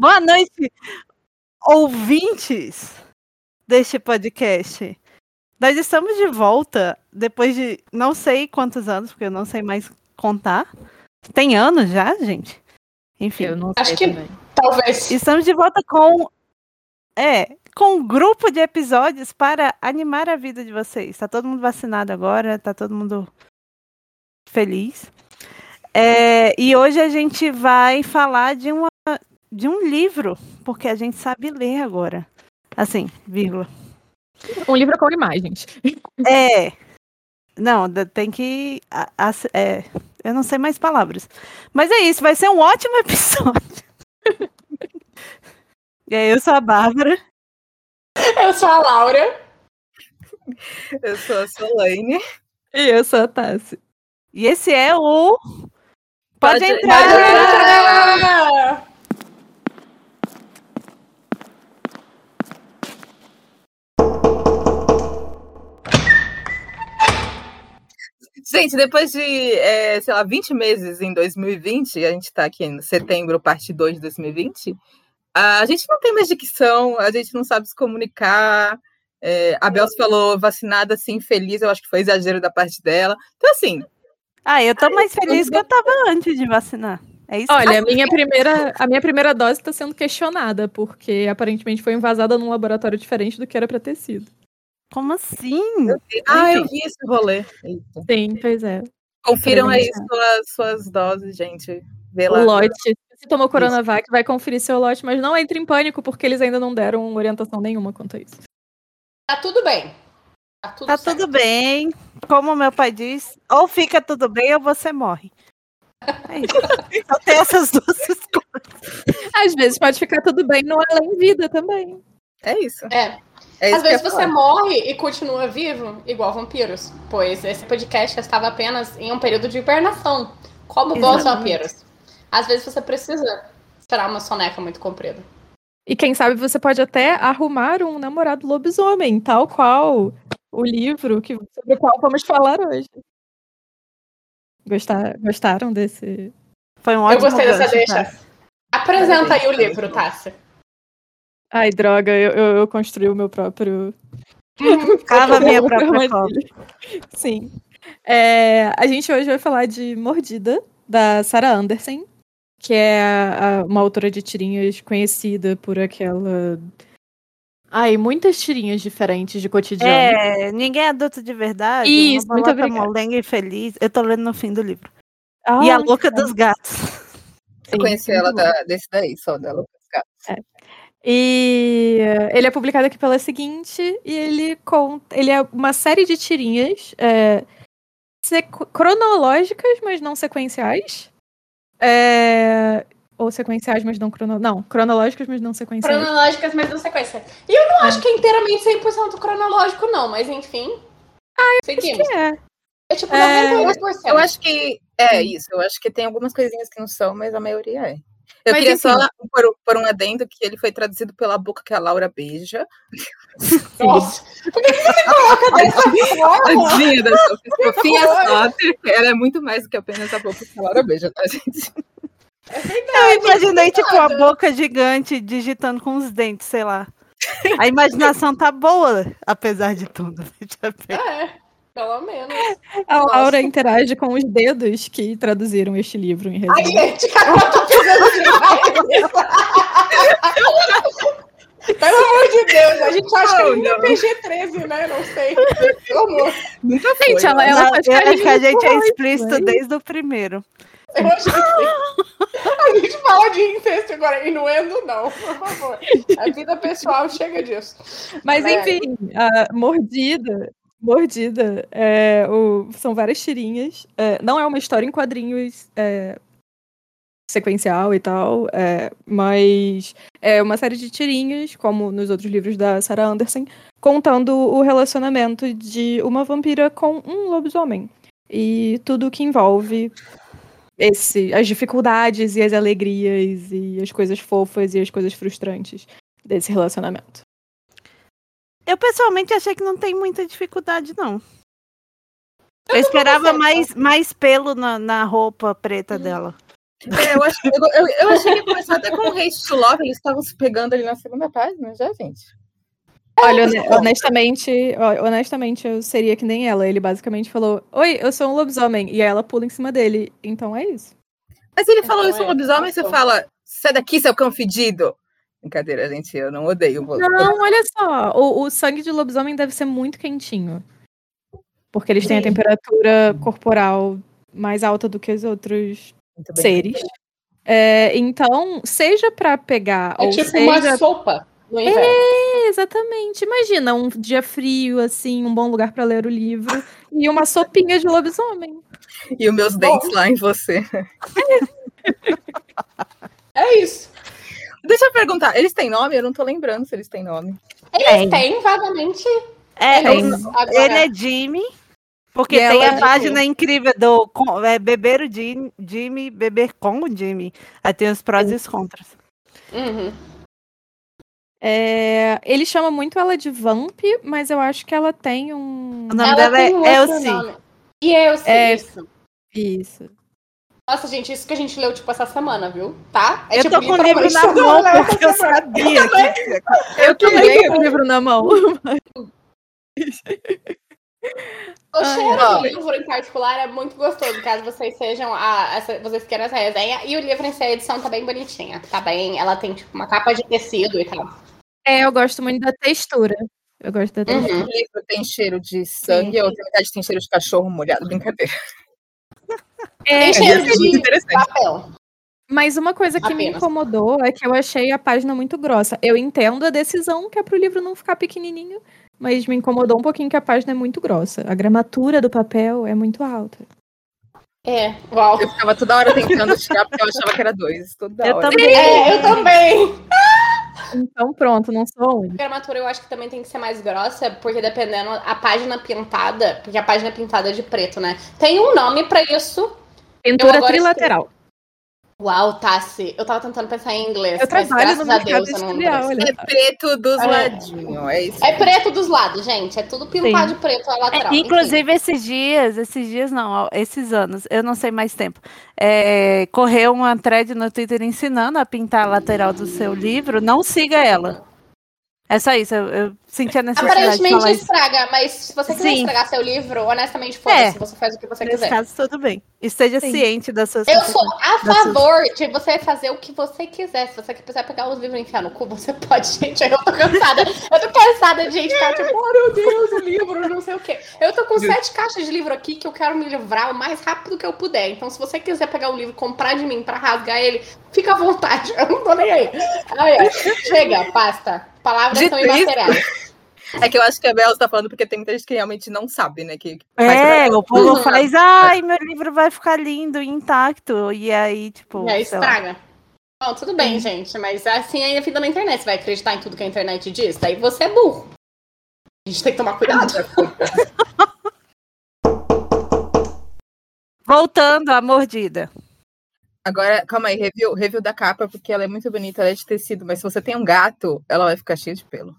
Boa noite, ouvintes deste podcast. Nós estamos de volta depois de não sei quantos anos, porque eu não sei mais contar. Tem anos já, gente? Enfim. Eu não Acho sei que- também. Talvez. Estamos de volta com. É, com um grupo de episódios para animar a vida de vocês. Tá todo mundo vacinado agora, tá todo mundo feliz. É, e hoje a gente vai falar de, uma, de um livro, porque a gente sabe ler agora. Assim, vírgula. Um livro com imagens. É. Não, tem que. é, eu não sei mais palavras. Mas é isso, vai ser um ótimo episódio. e aí, eu sou a Bárbara. Eu sou a Laura. Eu sou a Solane. E eu sou a Tassi. E esse é o. Pode, Pode- entrar! Ah! Gente, depois de, é, sei lá, 20 meses em 2020, a gente tá aqui em setembro, parte 2 de 2020, a gente não tem mais dicção, a gente não sabe se comunicar. É, a Bel falou vacinada, assim, feliz, eu acho que foi exagero da parte dela. Então, assim, Ah, eu tô mais feliz que eu tava antes de vacinar. É isso Olha, a minha primeira, a minha primeira dose está sendo questionada, porque aparentemente foi invasada num laboratório diferente do que era para ter sido. Como assim? ah, eu vi esse rolê. Eita. Sim, pois é. Confiram aí suas, suas doses, gente. Vê O lá. lote. Se tomou Coronavac, vai conferir seu lote, mas não entre em pânico, porque eles ainda não deram orientação nenhuma quanto a isso. Tá tudo bem. Tá tudo Tá certo. tudo bem. Como meu pai diz, ou fica tudo bem ou você morre. É isso. Só tem essas duas escolhas. Às vezes pode ficar tudo bem no além vida também. É isso. É. É Às eu vezes você falar. morre e continua vivo, igual vampiros. Pois esse podcast estava apenas em um período de hibernação. Como bons vampiros. Às vezes você precisa esperar uma soneca muito comprida. E quem sabe você pode até arrumar um namorado lobisomem, tal qual o livro que, sobre o qual vamos falar hoje. Gostar, gostaram desse? Foi um Eu ótimo gostei dessa gancho, deixa. Tassi. Apresenta aí o livro, Tássia. Ai, droga, eu, eu, eu construí o meu próprio. Cava a minha própria cova. armadilha. Sim. É, a gente hoje vai falar de Mordida, da Sarah Anderson, que é a- a- uma autora de tirinhas conhecida por aquela. Ai, muitas tirinhas diferentes de cotidiano. É, ninguém é adulto de verdade. Isso, uma muito obrigada. molenga e feliz. Eu tô lendo no fim do livro. Ah, e a louca dos gatos. Eu sim, conheci muito ela da- desse daí, só dela. E ele é publicado aqui pela seguinte, e ele conta. Ele é uma série de tirinhas é, sequ- cronológicas, mas não sequenciais. É, ou sequenciais, mas não crono... Não, cronológicas, mas não sequenciais. Cronológicas, mas não sequência. E eu não acho que é inteiramente 100% cronológico, não, mas enfim. Seguimos. Que é. É tipo É, 98%. Eu acho que é isso. Eu acho que tem algumas coisinhas que não são, mas a maioria é. Eu Mas, queria só enfim. pôr, pôr um adendo que ele foi traduzido pela boca que a Laura beija. Nossa. Por que você coloca dessa forma? Tadinha da Sofia. Ela é muito mais do que apenas a boca que a Laura beija, tá, gente? É verdade. Eu imaginei, tipo, a boca gigante digitando com os dentes, sei lá. A imaginação tá boa, apesar de tudo. É, pelo menos. A Nossa. Laura interage com os dedos que traduziram este livro em Ai, resumo. gente, eu tô demais. Pelo amor de Deus, a gente acha que Oh, ele é não. PG-13, né? Não sei. Pelo amor. Nunca foi. Gente, ela, né? ela Não, faz eu acho carinho que a gente é explícito mas- desde o primeiro. Eu acho que. A gente fala de incesto agora, inuendo não, por favor. A vida pessoal chega disso. Mas É. enfim, a mordida. Mordida é, o- são várias tirinhas. é, não é uma história em quadrinhos é, sequencial e tal, é, mas é uma série de tirinhas, como nos outros livros da Sarah Anderson, contando o relacionamento de uma vampira com um lobisomem. E tudo que envolve esse, as dificuldades e as alegrias e as coisas fofas e as coisas frustrantes desse relacionamento. Eu pessoalmente achei que não tem muita dificuldade, não. Eu Eu esperava mais, mais pelo na, na roupa preta dela. É, eu, acho, eu, eu, eu achei que ia começar até com o Hate to Love, eles estavam se pegando ali na segunda página, já, gente. Olha, hone- honestamente, ó, honestamente, eu seria que nem ela. Ele basicamente falou: Oi, eu sou um lobisomem. E aí ela pula em cima dele. Então é isso. Mas ele falou Então isso é, no lobisomem, você então. fala, sai daqui, seu cão fedido. Brincadeira, gente, eu não odeio. Vou- Não, olha só. O, o sangue de lobisomem deve ser muito quentinho. Porque eles têm a Sim. temperatura corporal mais alta do que os outros seres. É, então, seja pra pegar É ou tipo seja uma sopa no inverno. É, exatamente. Imagina um dia frio, assim, um bom lugar pra ler o livro e uma sopinha de lobisomem. E os meus dentes lá em você. É isso. Deixa eu perguntar, eles têm nome? Eu não tô lembrando se eles têm nome. Eles Tem. têm vagamente. É, Tem. ele é Jimmy, porque E tem a é página incrível do é, beber o Jim- Jimmy, beber com o Jimmy. Aí tem os prós e os contras. Uhum. É, ele chama muito ela de Vamp, mas eu acho que ela tem um. O nome Ela dela tem um é outro Elsie. nome. E Elsie, É. isso. Isso. Nossa, gente, isso que a gente leu, tipo, essa semana, viu? Tá? É, eu tipo, tô com o livro na mão, porque eu sabia que... Eu também tô com o livro na mão. O cheiro ai. do livro em particular é muito gostoso, caso vocês sejam a, essa- vocês queiram essa resenha. E o livro em si, a edição tá bem bonitinha. Tá bem. Ela tem, tipo, uma capa de tecido e tal. É, eu gosto muito da textura. Eu gosto da textura. Uhum. O livro tem cheiro de sangue, a outra metade tem cheiro de cachorro molhado. Brincadeira. É, Tem cheiro muito interessante. papel. Mas uma coisa que me Apenas. incomodou é que eu achei a página muito grossa. Eu entendo a decisão que é pro livro não ficar pequenininho, mas me incomodou um pouquinho que a página é muito grossa. A gramatura do papel é muito alta. É, uau. Eu ficava toda hora tentando tirar porque eu achava que era dois. Toda Eu hora. também. É, eu também. Então pronto, não sou a única. A gramatura eu acho que também tem que ser mais grossa, porque dependendo a página pintada, porque a página é pintada de preto, né? Tem um nome pra isso. Pintura agora trilateral. Uau, Tassi. Eu tava tentando pensar em inglês, Eu mas trabalho graças no a mercado Deus eu não editorial, lembro. olha É preto dos É. ladinhos, é isso. É preto dos lados, gente. É tudo pintado Sim. de preto a lateral. É, enfim. inclusive, esses dias, esses dias não, esses anos, eu não sei mais tempo, é, correu uma thread no Twitter ensinando a pintar a lateral do seu livro, não siga ela. É só isso, eu, eu senti a necessidade de Aparentemente isso. estraga, mas se você quiser Sim. estragar seu livro, honestamente, foda-se, É. você faz o que você Nesse quiser. caso, tudo bem. Esteja Sim. ciente das suas Eu sou a das suas- favor de você fazer o que você quiser. Se você quiser pegar os livros e enfiar no cu, você pode, gente. Eu tô cansada. Eu tô cansada de gente ficar tipo, oh meu Deus, o livro, não sei o quê. Eu tô com sete caixas de livro aqui que eu quero me livrar o mais rápido que eu puder. Então, se você quiser pegar o livro, comprar de mim pra rasgar ele, fica à vontade. Eu não tô nem aí. Ai, ai. Chega, basta. Palavras Dito são isso, imateriais. É que eu acho que a Bel está falando porque tem muita gente que realmente não sabe, né? Que faz É, o povo faz, ai, meu livro vai ficar lindo, intacto. E aí, tipo, E aí lá. estraga. Bom, tudo bem, gente, mas assim é a vida na internet. Você vai acreditar em tudo que a internet diz? Daí você é burro. A gente tem que tomar cuidado. Voltando à mordida. Agora, calma aí, review, review da capa, porque ela é muito bonita, ela é de tecido, mas se você tem um gato, ela vai ficar cheia de pelo.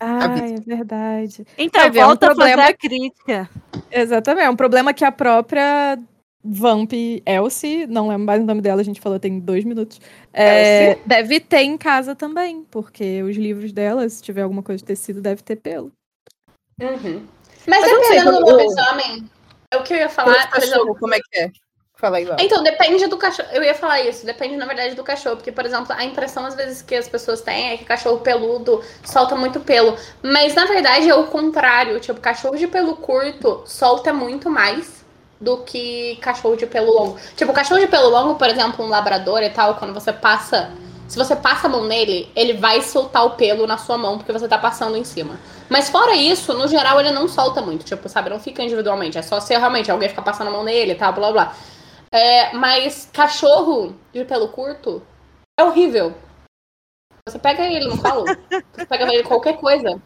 Ah, é verdade. Então, Vai ver, é um volta a problema- fazer a crítica. Exatamente. É um problema que a própria Vamp Elsie, não lembro mais o nome dela, a gente falou tem dois minutos, é, deve ter em casa também, porque os livros dela, se tiver alguma coisa de tecido, deve ter pelo. Uhum. Mas, Mas dependendo do o- lobisomem, é o que eu ia Fala falar, exemplo, cachorro, como é que é? Fala. Então, depende do cachorro. Eu ia falar isso, depende, na verdade, do cachorro. Porque, por exemplo, a impressão às vezes que as pessoas têm é que cachorro peludo solta muito pelo. Mas na verdade é o contrário. Tipo, cachorro de pelo curto solta muito mais do que cachorro de pelo longo. Tipo, cachorro de pelo longo, por exemplo, um labrador e tal, quando você passa. Se você passa a mão nele, ele vai soltar o pelo na sua mão porque você tá passando em cima. Mas fora isso, no geral, ele não solta muito. Tipo, sabe, não fica individualmente. É só se realmente alguém ficar passando a mão nele e tal, blá blá. É, mas cachorro de pelo curto é horrível. Você pega ele no colo, você pega ele qualquer coisa,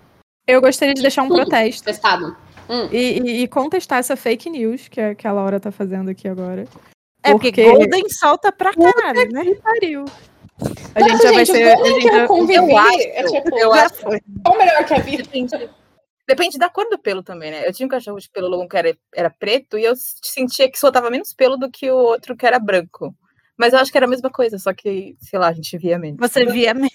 Eu gostaria de deixar um Tudo. protesto testado. Hum. e, e- e contestar essa fake news que a, que a Laura tá fazendo aqui agora. É porque, Porque- Golden solta pra caralho, né? Que pariu. A Nossa, gente já vai ser. A gente eu já- eu acho, é tipo, eu Já acho. foi. tão melhor que a vida. Depende, da cor do pelo também, né? Eu tinha um cachorro de pelo longo que era, era preto e eu sentia que soltava menos pelo do que o outro que era branco. Mas eu acho que era a mesma coisa, só que, sei lá, a gente via menos. Você via mesmo.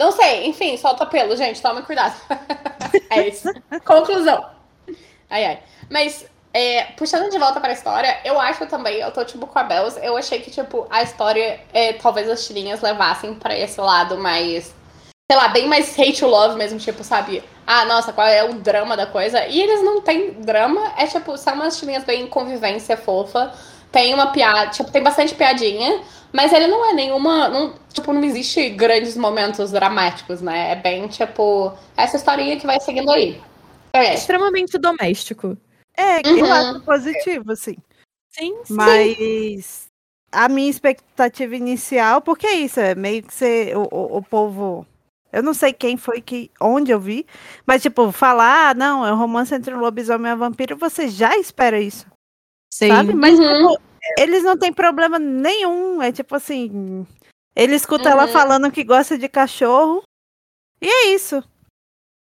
Não sei, enfim, solta pelo, gente, tome cuidado. é isso. Conclusão. Ai, ai. Mas, é, puxando de volta pra história, eu acho também, eu tô tipo com a Bells, eu achei que, tipo, a história, é, talvez as tirinhas levassem pra esse lado mais, sei lá, bem mais hate to love mesmo, tipo, sabe? Ah, nossa, qual é o drama da coisa? E eles não têm drama, é tipo, são umas tirinhas bem convivência fofa. Tem uma piada, tipo, tem bastante piadinha, mas ele não é nenhuma. Não, tipo, não existe grandes momentos dramáticos, né? É bem, tipo, essa historinha que vai seguindo aí. É. Extremamente doméstico. É, eu Uhum. acho positivo, assim. Sim, sim. Mas a minha expectativa inicial, porque é isso, é meio que você, o, o, o povo. Eu não sei quem foi que. onde eu vi, mas, tipo, falar, ah, não, é um romance entre um lobisomem e uma vampiro, você já espera isso, Sim. sabe? Mas, Uhum. tipo, eles não têm problema nenhum. É tipo assim. Ele escuta ela Uhum. falando que gosta de cachorro. E é isso.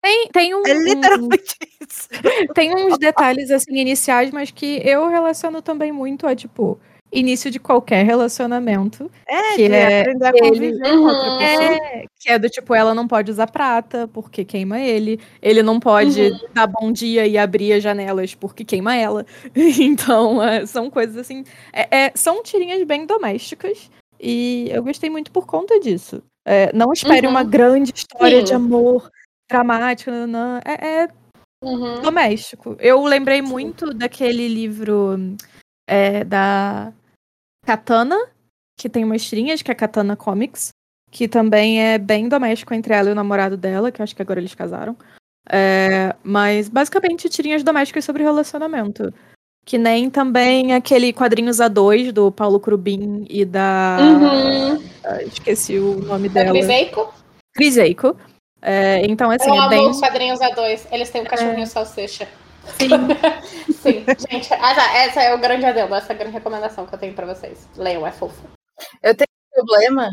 Tem, tem, um, É literalmente isso. tem uns detalhes assim iniciais, mas que eu relaciono também muito a, tipo, início de qualquer relacionamento. É, Que é aprender a ele- conviver com outra Uhum. pessoa. É, que é do tipo, ela não pode usar prata porque queima ele. Ele não pode dar bom dia e abrir as janelas porque queima ela. Então, é, são coisas assim. é- é, são tirinhas bem domésticas. E eu gostei muito por conta disso. É, não espere Uhum. uma grande história Sim. de amor dramática. nanã. É, é Uhum. doméstico. Eu lembrei muito daquele livro é, da Katana, que tem umas tirinhas, que é Katana Comics, que também é bem doméstico entre ela e o namorado dela, que eu acho que agora eles casaram. É, mas basicamente tirinhas domésticas sobre relacionamento. Que nem também aquele quadrinhos A2 do Paulo Crubin e da. Uhum. ah, esqueci o nome Da dela. Criseico? Cris Eiko. É, então, assim, eu é amo bem. os quadrinhos A2. Eles têm um cachorrinho salsicha. Sim. Sim, gente. Ah, tá, essa é o grande adendo, essa é a grande recomendação que eu tenho pra vocês. Leiam, é fofo. problema.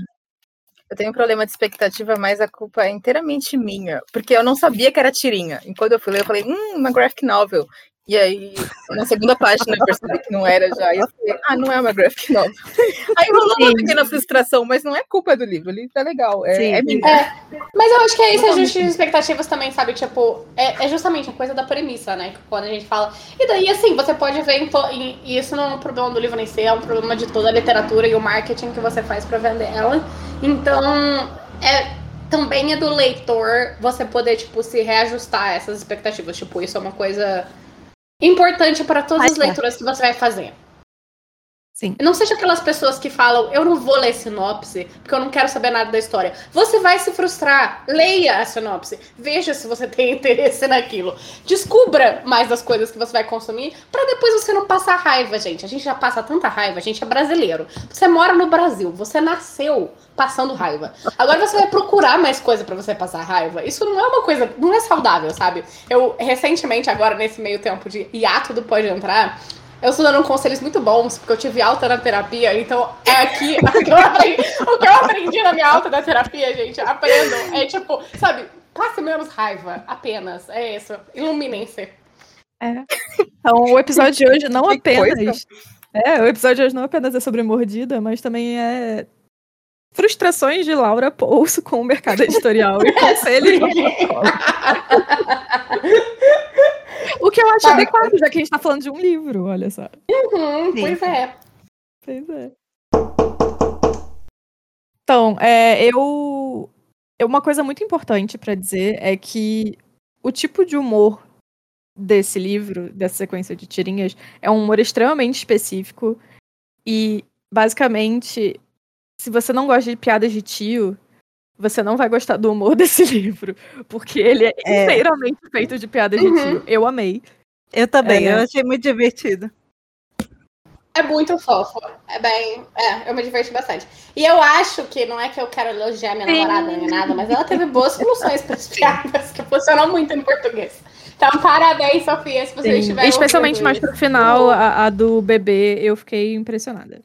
Eu tenho um problema de expectativa, mas a culpa é inteiramente minha. Porque eu não sabia que era tirinha. E quando eu fui ler, eu falei, hum, uma graphic novel. E aí, na segunda página, eu percebi que não era já. E eu falei, ah, não é uma graphic novel. Aí rolou uma pequena frustração, mas não é culpa do livro. O livro é legal. É, Sim. é minha. É, mas eu acho que é isso, ajuste de expectativas também, sabe? Tipo, é, é justamente a coisa da premissa, né? Que Quando a gente fala. E daí, assim, você pode ver em to... E isso não é um problema do livro nem ser, é um problema de toda a literatura e o marketing que você faz pra vender ela. Então, é. Também é do leitor você poder, tipo, se reajustar a essas expectativas. Tipo, isso é uma coisa importante para todas as parte. leituras que você vai fazer. Sim. Não seja aquelas pessoas que falam, eu não vou ler sinopse, porque eu não quero saber nada da história. Você vai se frustrar. Leia a sinopse. Veja se você tem interesse naquilo. Descubra mais das coisas que você vai consumir, pra depois você não passar raiva, gente. A gente já passa tanta raiva, a gente é brasileiro. Você mora no Brasil, você nasceu passando raiva. Agora você vai procurar mais coisa pra você passar raiva. Isso não é uma coisa, não é saudável, sabe? Eu recentemente agora nesse meio tempo de hiato do pode entrar, eu estou dando conselhos muito bons, porque eu tive alta na terapia, então é aqui o que eu aprendi, o que eu aprendi na minha alta da terapia, gente. Aprendam. É tipo, sabe, passe menos raiva, apenas. É isso. Iluminem-se. Então, o episódio de hoje não Que coisa. apenas. É, o episódio de hoje não apenas é sobre mordida, mas também é frustrações de Laura Pouso com o mercado editorial e conselhos. O que eu acho Tá. adequado, já que a gente tá falando de um livro, olha só. Uhum, pois é. Pois é. Então, é, eu. é Uma coisa muito importante pra dizer é que o tipo de humor desse livro, dessa sequência de tirinhas, é um humor extremamente específico. E, basicamente, se você não gosta de piadas de tio, você não vai gostar do humor desse livro. Porque ele é, É. inteiramente feito de piadas de Uhum. tio. Eu amei. Eu também, É. eu achei muito divertido. É muito fofo. É bem. É, eu me diverti bastante. E eu acho que não é que eu quero elogiar minha Sim. namorada nem nada, mas ela teve boas soluções para as piadas que funcionam muito em português. Então, parabéns, Sofia, se você Sim. estiver Especialmente mais pro final, a, a do bebê, eu fiquei impressionada.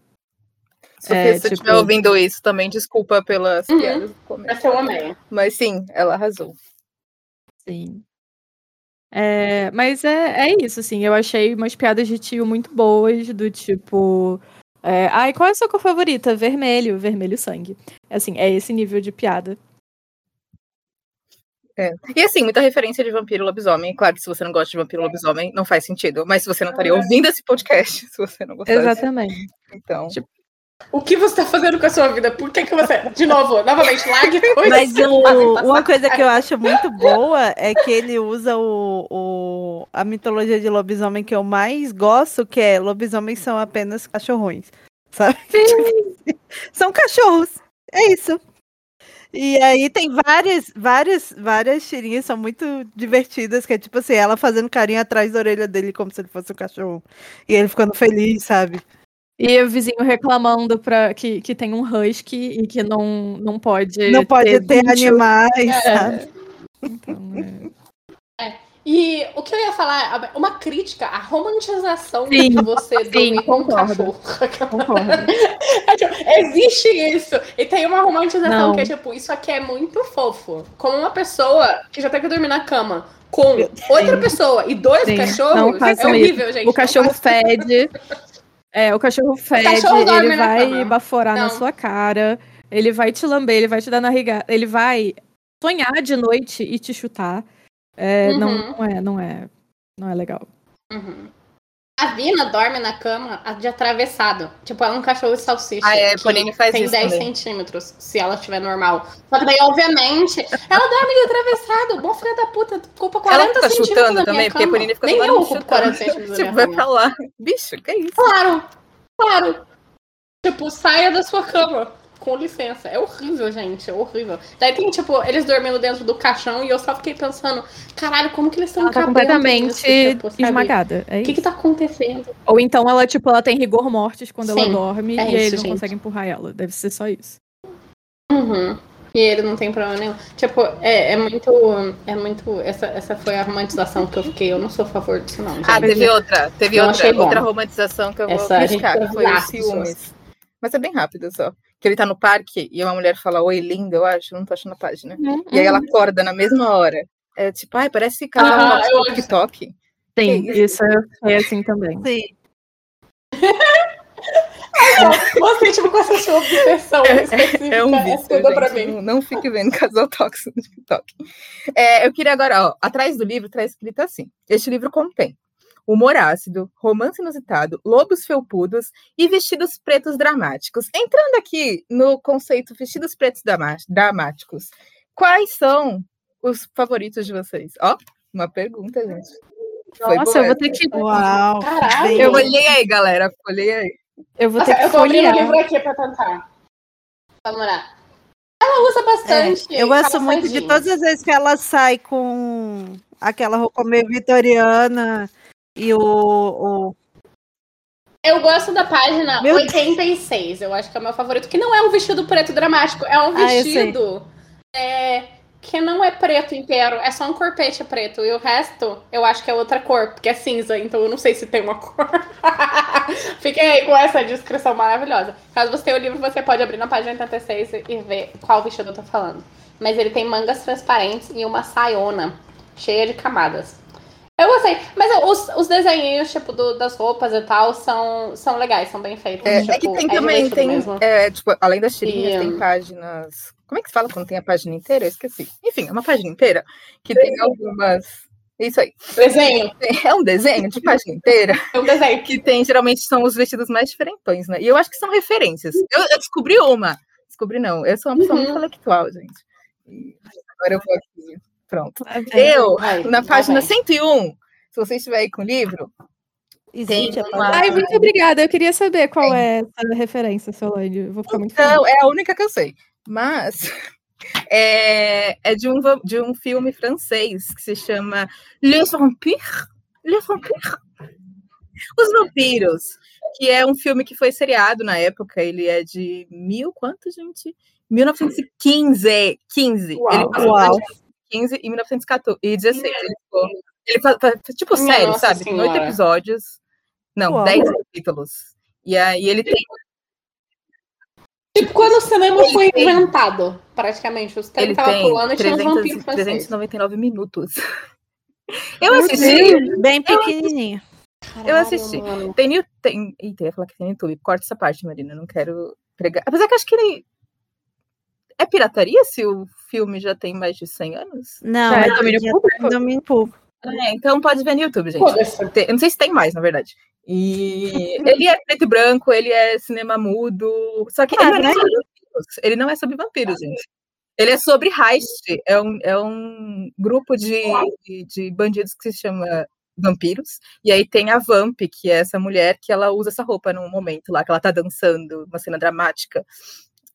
Sofia, É, se você tipo- estiver ouvindo isso, também desculpa pelas Uhum. piadas do começo. Essa eu amei. Mas sim, ela arrasou. Sim. É, mas é, é isso, assim. Eu achei umas piadas de tio muito boas, do tipo. É, ai, qual é a sua cor favorita? Vermelho, vermelho sangue. Assim, é esse nível de piada. É. E assim, muita referência de vampiro e lobisomem. Claro que se você não gosta de vampiro e lobisomem, não faz sentido. Mas se você não estaria ouvindo esse podcast, se você não gostasse. Exatamente. Então. Tipo, O que você tá fazendo com a sua vida? Por que, que você. De novo, novamente, largue coisas. Mas o- uma coisa que eu acho muito boa é que ele usa o, o- a mitologia de lobisomem que eu mais gosto, que é lobisomens são apenas cachorrões. Sabe? são cachorros. É isso. E aí tem várias, várias, várias tirinhas, são muito divertidas, que é tipo assim, ela fazendo carinho atrás da orelha dele como se ele fosse um cachorro. E ele ficando feliz, sabe? E o vizinho reclamando pra, que, que tem um husky e que não, não pode. Não pode ter bicho. animais, sabe? Então, é. E o que eu ia falar, uma crítica à romantização Sim, de você dormir com um concordo. cachorro. Concordo. É, tipo, Existe isso. E tem uma romantização Não. que é tipo, isso aqui é muito fofo. Como uma pessoa que já tem que dormir na cama com outra pessoa e dois Sim, cachorros, não é horrível, gente. O cachorro fede. É, o cachorro fede, cachorro dorme ele vai baforar na Não. sua cara, ele vai te lamber, ele vai te dar na riga, ele vai sonhar de noite e te chutar. É, não, Uhum. não é, não é, não é legal. Uhum. A Vina dorme na cama de atravessado. Tipo, ela é um cachorro de salsicha. Ah, é, Pauline faz tem isso 10 também. centímetros, se ela estiver normal. Só que daí, obviamente, ela dorme de atravessado. Bom filha da puta, ocupa 40 Ela fica centímetros chutando também, porque a fica Nem eu ocupo chutando. 40 centímetros Tipo, vai pra lá. Bicho, que isso? Claro, claro. Tipo, saia da sua cama. Com licença. É horrível, gente. É horrível. Daí tem, tipo, eles dormindo dentro do caixão e eu só fiquei pensando, caralho, como que eles estão Ela tá completamente esmagada. É O que que tá acontecendo? Ou então ela, tipo, ela tem rigor mortis quando ela Sim, dorme é e isso, ele não gente. consegue empurrar ela. Deve ser só isso. Uhum. E ele não tem problema nenhum. Tipo, é, é muito. É muito. Essa, essa foi a romantização que eu fiquei. Eu não sou a favor disso, não. Ah, gente. teve outra. Teve Não outra, bom. outra romantização que eu vou Essa a gente buscar, que foi o laços. ciúmes. Mas é bem rápido só. Que ele tá no parque e uma mulher fala, oi, linda, eu acho, não tô achando a página. E aí ela acorda na mesma hora. É tipo, ai, parece casal Ah, do TikTok. Sim, Que isso é assim também. Sim. Você, tipo, com essa sua obsessão específica. É um vício, tudo pra mim. Não, não fique vendo casal tóxico no TikTok. É, eu queria agora, ó, atrás do livro tá escrito assim. Este livro contém humor ácido, romance inusitado, lobos felpudos e vestidos pretos dramáticos. Entrando aqui no conceito vestidos pretos dramáticos, quais são os favoritos de vocês? Ó, uma pergunta, gente. Foi Nossa, eu vou ter que. Uau. Eu olhei aí, galera. Olhei aí. Eu vou Nossa, ter que eu tô abrindo o livro aqui pra tentar. Vamos lá. Ela usa É, bastante. eu gosto muito de todas as vezes que ela sai com aquela roupa meio vitoriana e o. o- Eu gosto da página Meu 86, eu acho que é o meu favorito, que não é um vestido preto dramático, é um Ah, vestido é, que não é preto inteiro, é só um corpete preto. E o resto, eu acho que é outra cor, porque é cinza, então eu não sei se tem uma cor. Fiquem aí com essa descrição maravilhosa. Caso você tenha o livro, você pode abrir na página 86 e- e ver qual vestido eu tô falando. Mas ele tem mangas transparentes e uma saiona cheia de camadas. Eu gostei. Mas os, os desenhinhos, tipo, do- das roupas e tal, são, são legais, são bem feitos. É, tipo, é que tem é também, tem, é, tipo, além das tirinhas, E, tem páginas. Como é que se fala quando tem a página inteira? Eu esqueci. Enfim, é uma página inteira que tem algumas. Isso aí. Desenho. É um desenho de página inteira É um desenho. que tem, geralmente, são os vestidos mais diferentões, né? E eu acho que são referências. Eu, eu descobri uma. Descobri não. Eu sou uma pessoa muito Uhum. intelectual, gente. E agora eu vou aqui. Pronto. Tá. Eu, Vai, na vai, página vai. 101, se você estiver aí com o livro, Existe uma-. Ai, muito obrigada. Eu queria saber qual é essa referência, Solange. Eu vou ficar muito feliz. Não, é a única que eu sei. Mas é, é de, um, de um filme francês que se chama Les Vampires. Les Vampires. Os Vampiros. Que é um filme que foi seriado na época. Ele é de mil. Quanto, gente? 1915. 15. Uau, ele passou uau. Entre 15 e 1914. E 16. Ele, ficou, ele fa- fa- tipo série, Nossa sabe? Tem oito Senhora. episódios. Não, Uau. 10 capítulos. E aí ele tem Tipo, quando o cinema foi inventado, praticamente. Os Ele tava tem pulando e tinha uns 300, vampiros franceses. 399 minutos. Eu assisti, Bem pequenininho. Eu assisti. mano. Tem, tem, eita, eu ia falar que tem no YouTube. Corta essa parte, Marina. Não quero pregar. Apesar que eu acho que ele. É pirataria se o filme já tem mais de 100 anos? Não, Já é ele domínio já público? tá domínio público. É, então pode ver no YouTube, gente. Eu não sei se tem mais, na verdade. E ele é preto e branco, ele é cinema mudo. Só que ele não é Caralho. sobre vampiros. Ele não é sobre vampiros, gente. Ele é sobre heist. É um, é um grupo de, de, de bandidos que se chama vampiros. E aí tem a Vamp, que é essa mulher que ela usa essa roupa num momento lá, que ela tá dançando, uma cena dramática.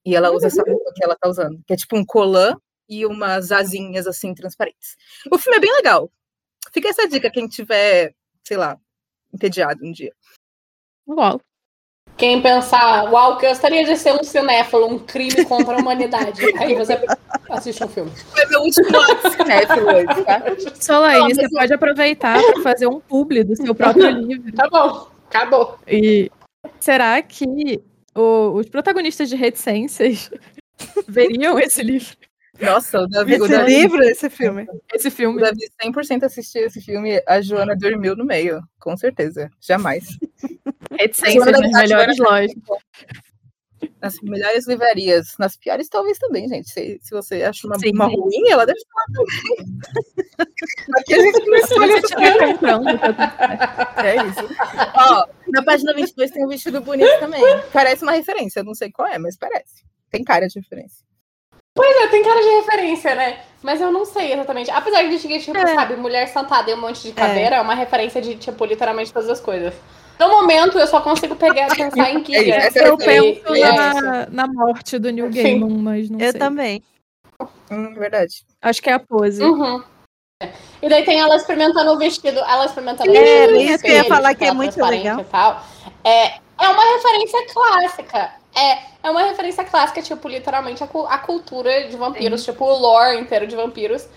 E ela usa essa roupa que ela tá usando. Que é tipo um colã e umas asinhas assim transparentes. O filme é bem legal. Fica essa dica, quem tiver, sei lá, entediado um dia. Uau. Quem pensar, uau, que eu gostaria de ser um cinéfilo, um crime contra a humanidade. Aí você assiste um filme. Foi meu último cinéfilo hoje, tá? Solaine, você pode aproveitar para fazer um publi do seu próprio livro. Tá bom, acabou. E será que o- os protagonistas de reticências veriam esse livro, Nossa, o Davi, o Esse Davi, livro, esse filme. esse o filme? Davi 100% assistiu esse filme, a Joana dormiu no meio, com certeza. Jamais. Reticências nas melhores lojas. Nas melhores livrarias, nas piores talvez também, gente. Se, se você acha uma, Sim. uma ruim, ela deve estar lá também. Aqui a gente não Se escolhe você estiver comprando, É isso. Ó, na página 22 tem um vestido bonito também. Parece uma referência, eu não sei qual é, mas parece. Tem cara de referência. Pois é, tem cara de referência, né? Mas eu não sei exatamente. Apesar de que, tipo, É. sabe, mulher sentada e um monte de caveira é uma referência de, tipo, literalmente todas as coisas. No momento, eu só consigo pegar pensar em É Giga. essa é a Eu penso é na, na morte do Neil Sim. Gaiman, mas não Eu sei. também. Hum, verdade. Acho que é a pose. Uhum. E daí tem ela experimentando o vestido, ela experimentando o É, vestido no isso que eu ia falar tipo, que é ela muito legal. E tal. É, é uma referência clássica. É, é uma referência clássica, tipo, literalmente a, a cultura de vampiros, tipo, o lore inteiro de vampiros.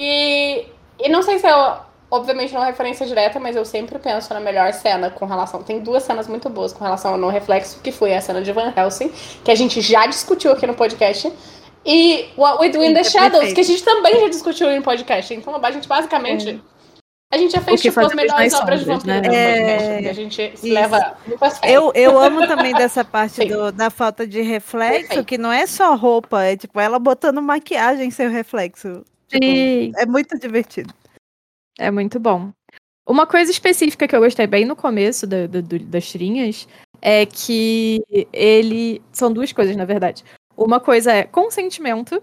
E, e não sei se é, obviamente, não é referência direta, mas eu sempre penso na melhor cena com relação. Tem duas cenas muito boas com relação ao No Reflexo, que foi a cena de Van Helsing, que a gente já discutiu aqui no podcast. E What We Do in the é Shadows, que a gente também já discutiu em podcast. Então, a gente basicamente. A gente já fez tipo, as melhores obras de vampiro né? no É, a gente se isso. leva. Eu, eu amo também dessa parte do- da falta de reflexo, Perfeito. que não é só roupa, é tipo ela botando maquiagem sem o reflexo. Tipo, Sim. é muito divertido. É muito bom. Uma coisa específica que eu gostei bem no começo da- da- do- das tirinhas é que ele. São duas coisas, na verdade. Uma coisa é consentimento.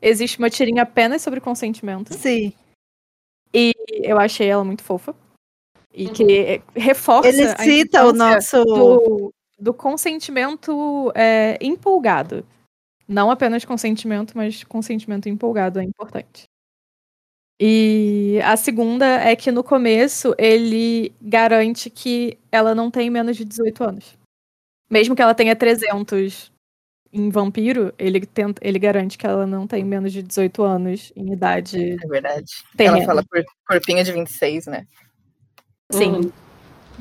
Existe uma tirinha apenas sobre consentimento. Sim. E eu achei ela muito fofa. E que reforça. Ele cita o nosso. do, do consentimento é, empolgado. Não apenas consentimento, mas consentimento empolgado é importante. E a segunda é que no começo ele garante que ela não tem menos de 18 anos. Mesmo que ela tenha 300 em vampiro, ele, tenta, ele garante que ela não tem menos de 18 anos em idade É verdade. terrena. Ela fala cor, corpinha de 26, né? Sim. Uhum.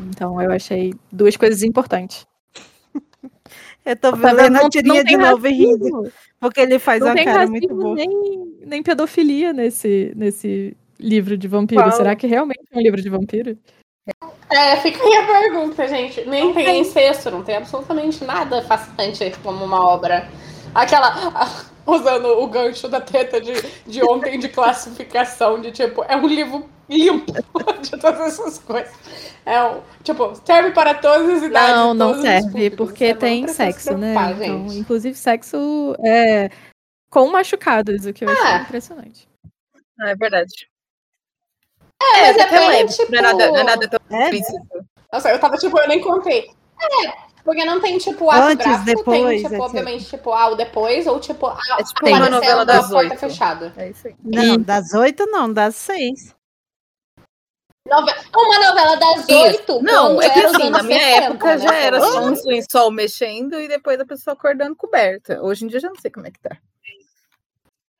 Então eu achei duas coisas importantes. Eu tô Tá vendo a tirinha de tem novo e rindo. Porque ele faz Não uma tem cara muito boa. nem, nem pedofilia nesse, nesse livro de vampiro. Qual? Será que realmente é um livro de vampiro? É, fica aí a pergunta, gente. Nem tem incesto, não tem absolutamente nada fascinante como uma obra. Aquela. Usando o gancho da treta de, de ontem de classificação, de tipo, é um livro limpo de todas essas coisas. É um, tipo, serve para todas as idades. Não, não serve, porque não tem precisa se sexo, né? Então, inclusive sexo é, com machucados, o que eu achei Ah. impressionante. Ah, é verdade. É, mas é até bem, leve. tipo... Não é nada, não é nada tão É, explícito. Nossa, eu tava tipo, eu nem contei. É, porque não tem tipo ato Antes, gráfico, depois, tem tipo, etc. obviamente, tipo, ah, o depois, ou tipo, ah, É tipo aparecendo uma novela da das porta oito. fechada. É isso aí. Não, E- das oito não, das seis. Nove- Uma novela das oito. Não, é que assim, na minha 60, época já né? era só um lençol mexendo e depois a pessoa acordando coberta. Hoje em dia já não sei como é que tá.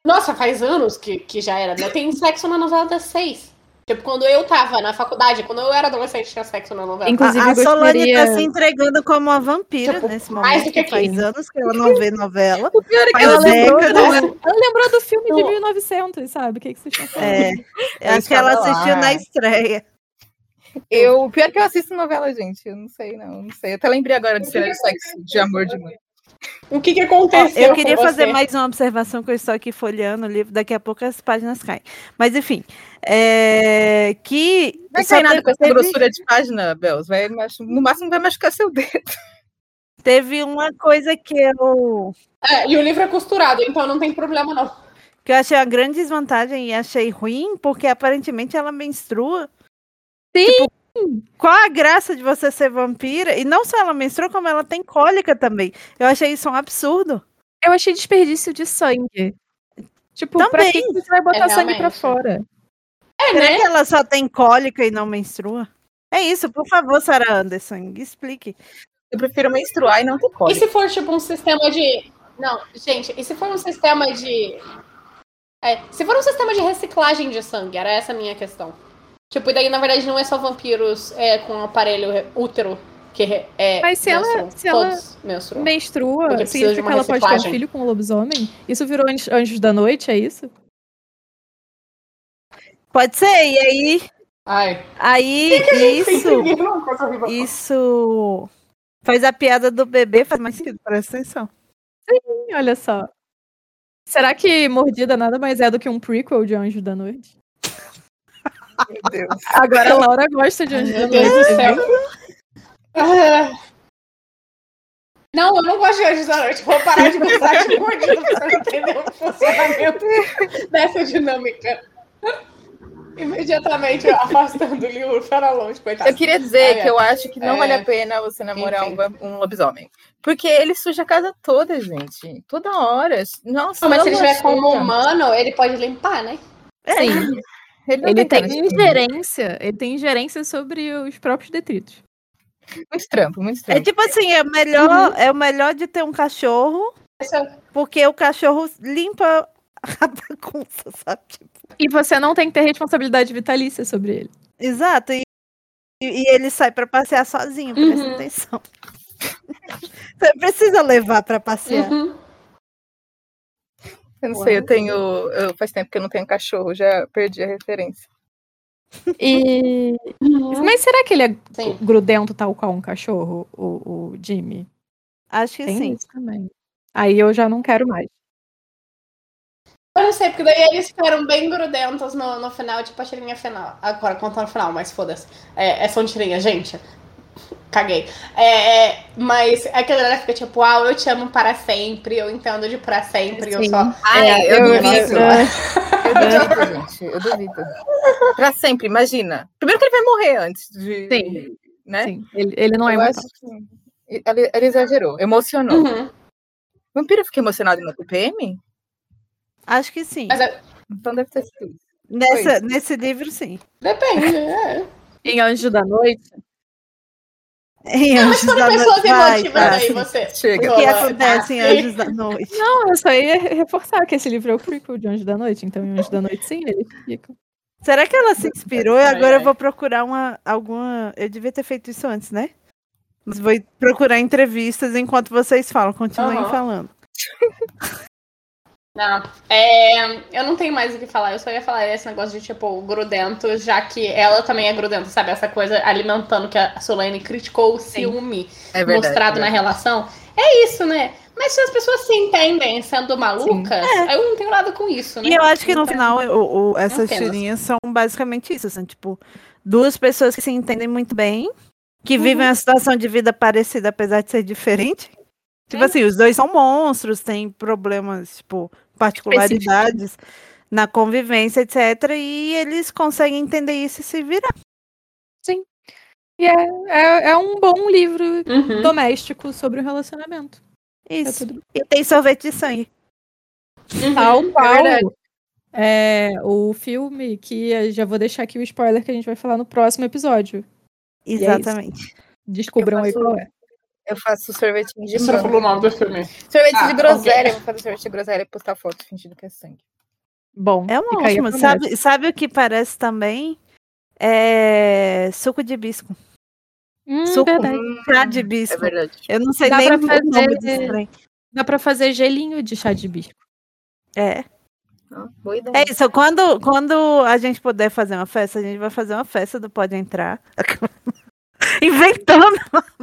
Nossa, faz anos que, que já era, né? Tem sexo na novela das seis. Tipo, quando eu tava na faculdade, quando eu era adolescente, tinha sexo na novela. Inclusive, a a Solane tá se entregando como uma vampira Tipo, nesse mais momento, do que que faz aqui. anos que ela não vê novela. O pior é que ela lembrou, né? Ela lembrou do filme de Eu- 1900, sabe? O que, que vocês estão falando? É, Eu acho que ela assistiu na estreia. Eu, pior que eu assisto novela, gente. Eu não sei, não. Não sei. Eu até lembrei agora de de sexo, de amor de mãe. O que, que aconteceu? Eu queria com fazer mais uma observação que eu estou aqui folheando o livro, daqui a pouco as páginas caem. Mas enfim, é, que Vai só cair nada teve- com essa teve- grossura de página, Bels. Vai, no máximo vai machucar seu dedo. Teve uma coisa que eu, É, e o livro é costurado, então não tem problema, não. que eu achei uma grande desvantagem e achei ruim, porque aparentemente ela menstrua. Sim! Tipo, qual a graça de você ser vampira? E não só ela menstrua, como ela tem cólica também. Eu achei isso um absurdo. Eu achei desperdício de sangue. Tipo, pra Também. que que você vai botar É, sangue pra fora? É, Será né? que ela só tem cólica e não menstrua? É isso, por favor, Sarah Anderson, explique. Eu prefiro menstruar e não ter E cólica. se for tipo um sistema de. Não, gente, e se for um sistema de. É, se for um sistema de reciclagem de sangue, era essa a minha questão. Tipo, e daí, na verdade, não é só vampiros é, com aparelho re- útero que é. Mas se ela- se ela menstruam. Menstrua, Porque precisa de significa uma que ela pode ter um reciclagem. filho com um lobisomem? Isso virou Anjos- Anjos da Noite, é isso? Pode ser, e aí, Ai. aí isso, isso faz a piada do bebê, faz mais sentido, presta atenção. Ih, Olha só. Será que Mordida nada mais é do que um prequel de Anjos da Noite? Meu Deus. Agora a Laura gosta de Anjos da Meu Deus Noite. do céu. Ah. Não, eu não gosto de Anjos da Noite. Vou parar de gostar de mordido pra entender o funcionamento dessa dinâmica. Imediatamente afastando o livro para longe, coitado. Eu queria dizer Ah, é. que eu acho que não É. vale a pena você namorar um, um lobisomem. Porque ele suja a casa toda, gente. Toda hora. Nossa, Não, mas se ele não estiver como humano, ele pode limpar, né? Sim. Ele, Ele tem de- ingerência. Ele tem ingerência sobre os próprios detritos. Muito trampo, muito É trampo. tipo assim, é melhor, é o melhor de ter um cachorro, é- porque o cachorro limpa a bagunça, sabe? Tipo, E você não tem que ter responsabilidade vitalícia sobre ele. exato, e, e ele sai pra passear sozinho, presta Uhum. atenção. Você precisa levar pra passear. Uhum. Eu não sei, eu tenho. eu- faz tempo que eu não tenho cachorro, já perdi a referência. E... Mas será que ele é Sim. grudento tal qual um cachorro, o, o Jimmy? Acho que Tem sim. isso também. Aí eu já não quero mais. Eu não sei, porque daí eles ficaram bem grudentos no, no final, tipo a tirinha final. Agora, contando o final, mas foda-se. É, é só tirinha, gente. Caguei. É, é, mas a galera fica tipo, uau, eu te amo para sempre, eu entendo de para sempre, eu Sim. só. Ai, É, eu, eu- duvido. eu- Eu duvido, gente. Eu duvido. Pra sempre, imagina. Primeiro que ele vai morrer antes de. Sim. Né? Sim, ele, ele não é eu imortal. acho que. Ele, ele exagerou, emocionou. Uhum. Vampiro fica emocionado no TPM? Acho que sim. Mas é- Então deve ter sido isso. Nessa, nesse livro, sim. depende. É. Em Anjo da Noite, Em Não, mas Anjos quando pessoas Noite. Vai, emotivas tá, aí, você. Chega. O que acontece em Ah, Anjos da Noite? Não, eu só ia reforçar que esse livro é o prequel de Anjo da Noite, então em Anjo da Noite sim, ele fica. Será que ela se inspirou? E agora eu vou procurar uma alguma. Eu devia ter feito isso antes, né? Mas vou procurar entrevistas enquanto vocês falam. Continuem Aham. falando. Não, é, eu não tenho mais o que falar. Eu só ia falar esse negócio de, tipo, grudento, já que ela também é grudenta, sabe? Essa coisa alimentando que a Solane criticou o ciúme É verdade. mostrado na relação. É isso, né? Mas se as pessoas se entendem sendo malucas, eu não tenho nada com isso, né? E eu acho que no Então, final o, o- essas tirinhas são basicamente isso. São tipo duas pessoas que se entendem muito bem, que Uhum. vivem uma situação de vida parecida, apesar de ser diferente. Tipo É. assim, os dois são monstros, têm problemas, tipo, particularidades na convivência, etc. E eles conseguem entender isso e se virar. E é, é, é um bom livro Uhum. doméstico sobre o relacionamento. É Isso. tudo E tem sorvete de sangue. Uhum. Tal qual verdade. é, o filme que eu já vou deixar aqui o spoiler que a gente vai falar no próximo episódio. é. Exatamente. Descubram aí qual é. Eu faço sorvetinho de Você manga. falou o nome do filme. Sorvete Ah, de groselha. ok. Vou fazer sorvete de groselha e postar foto fingindo que é sangue. Bom, É uma ótima. Sabe, sabe o que parece também? É suco de hibisco. Hum, suco. verdade. Chá de É hibisco. verdade. Eu não sei Dá nem pra o nome fazer- desse trem. Dá pra fazer gelinho de chá de hibisco. É. Ah. É isso, quando, quando a gente puder fazer uma festa, a gente vai fazer uma festa do Pode Entrar. Inventando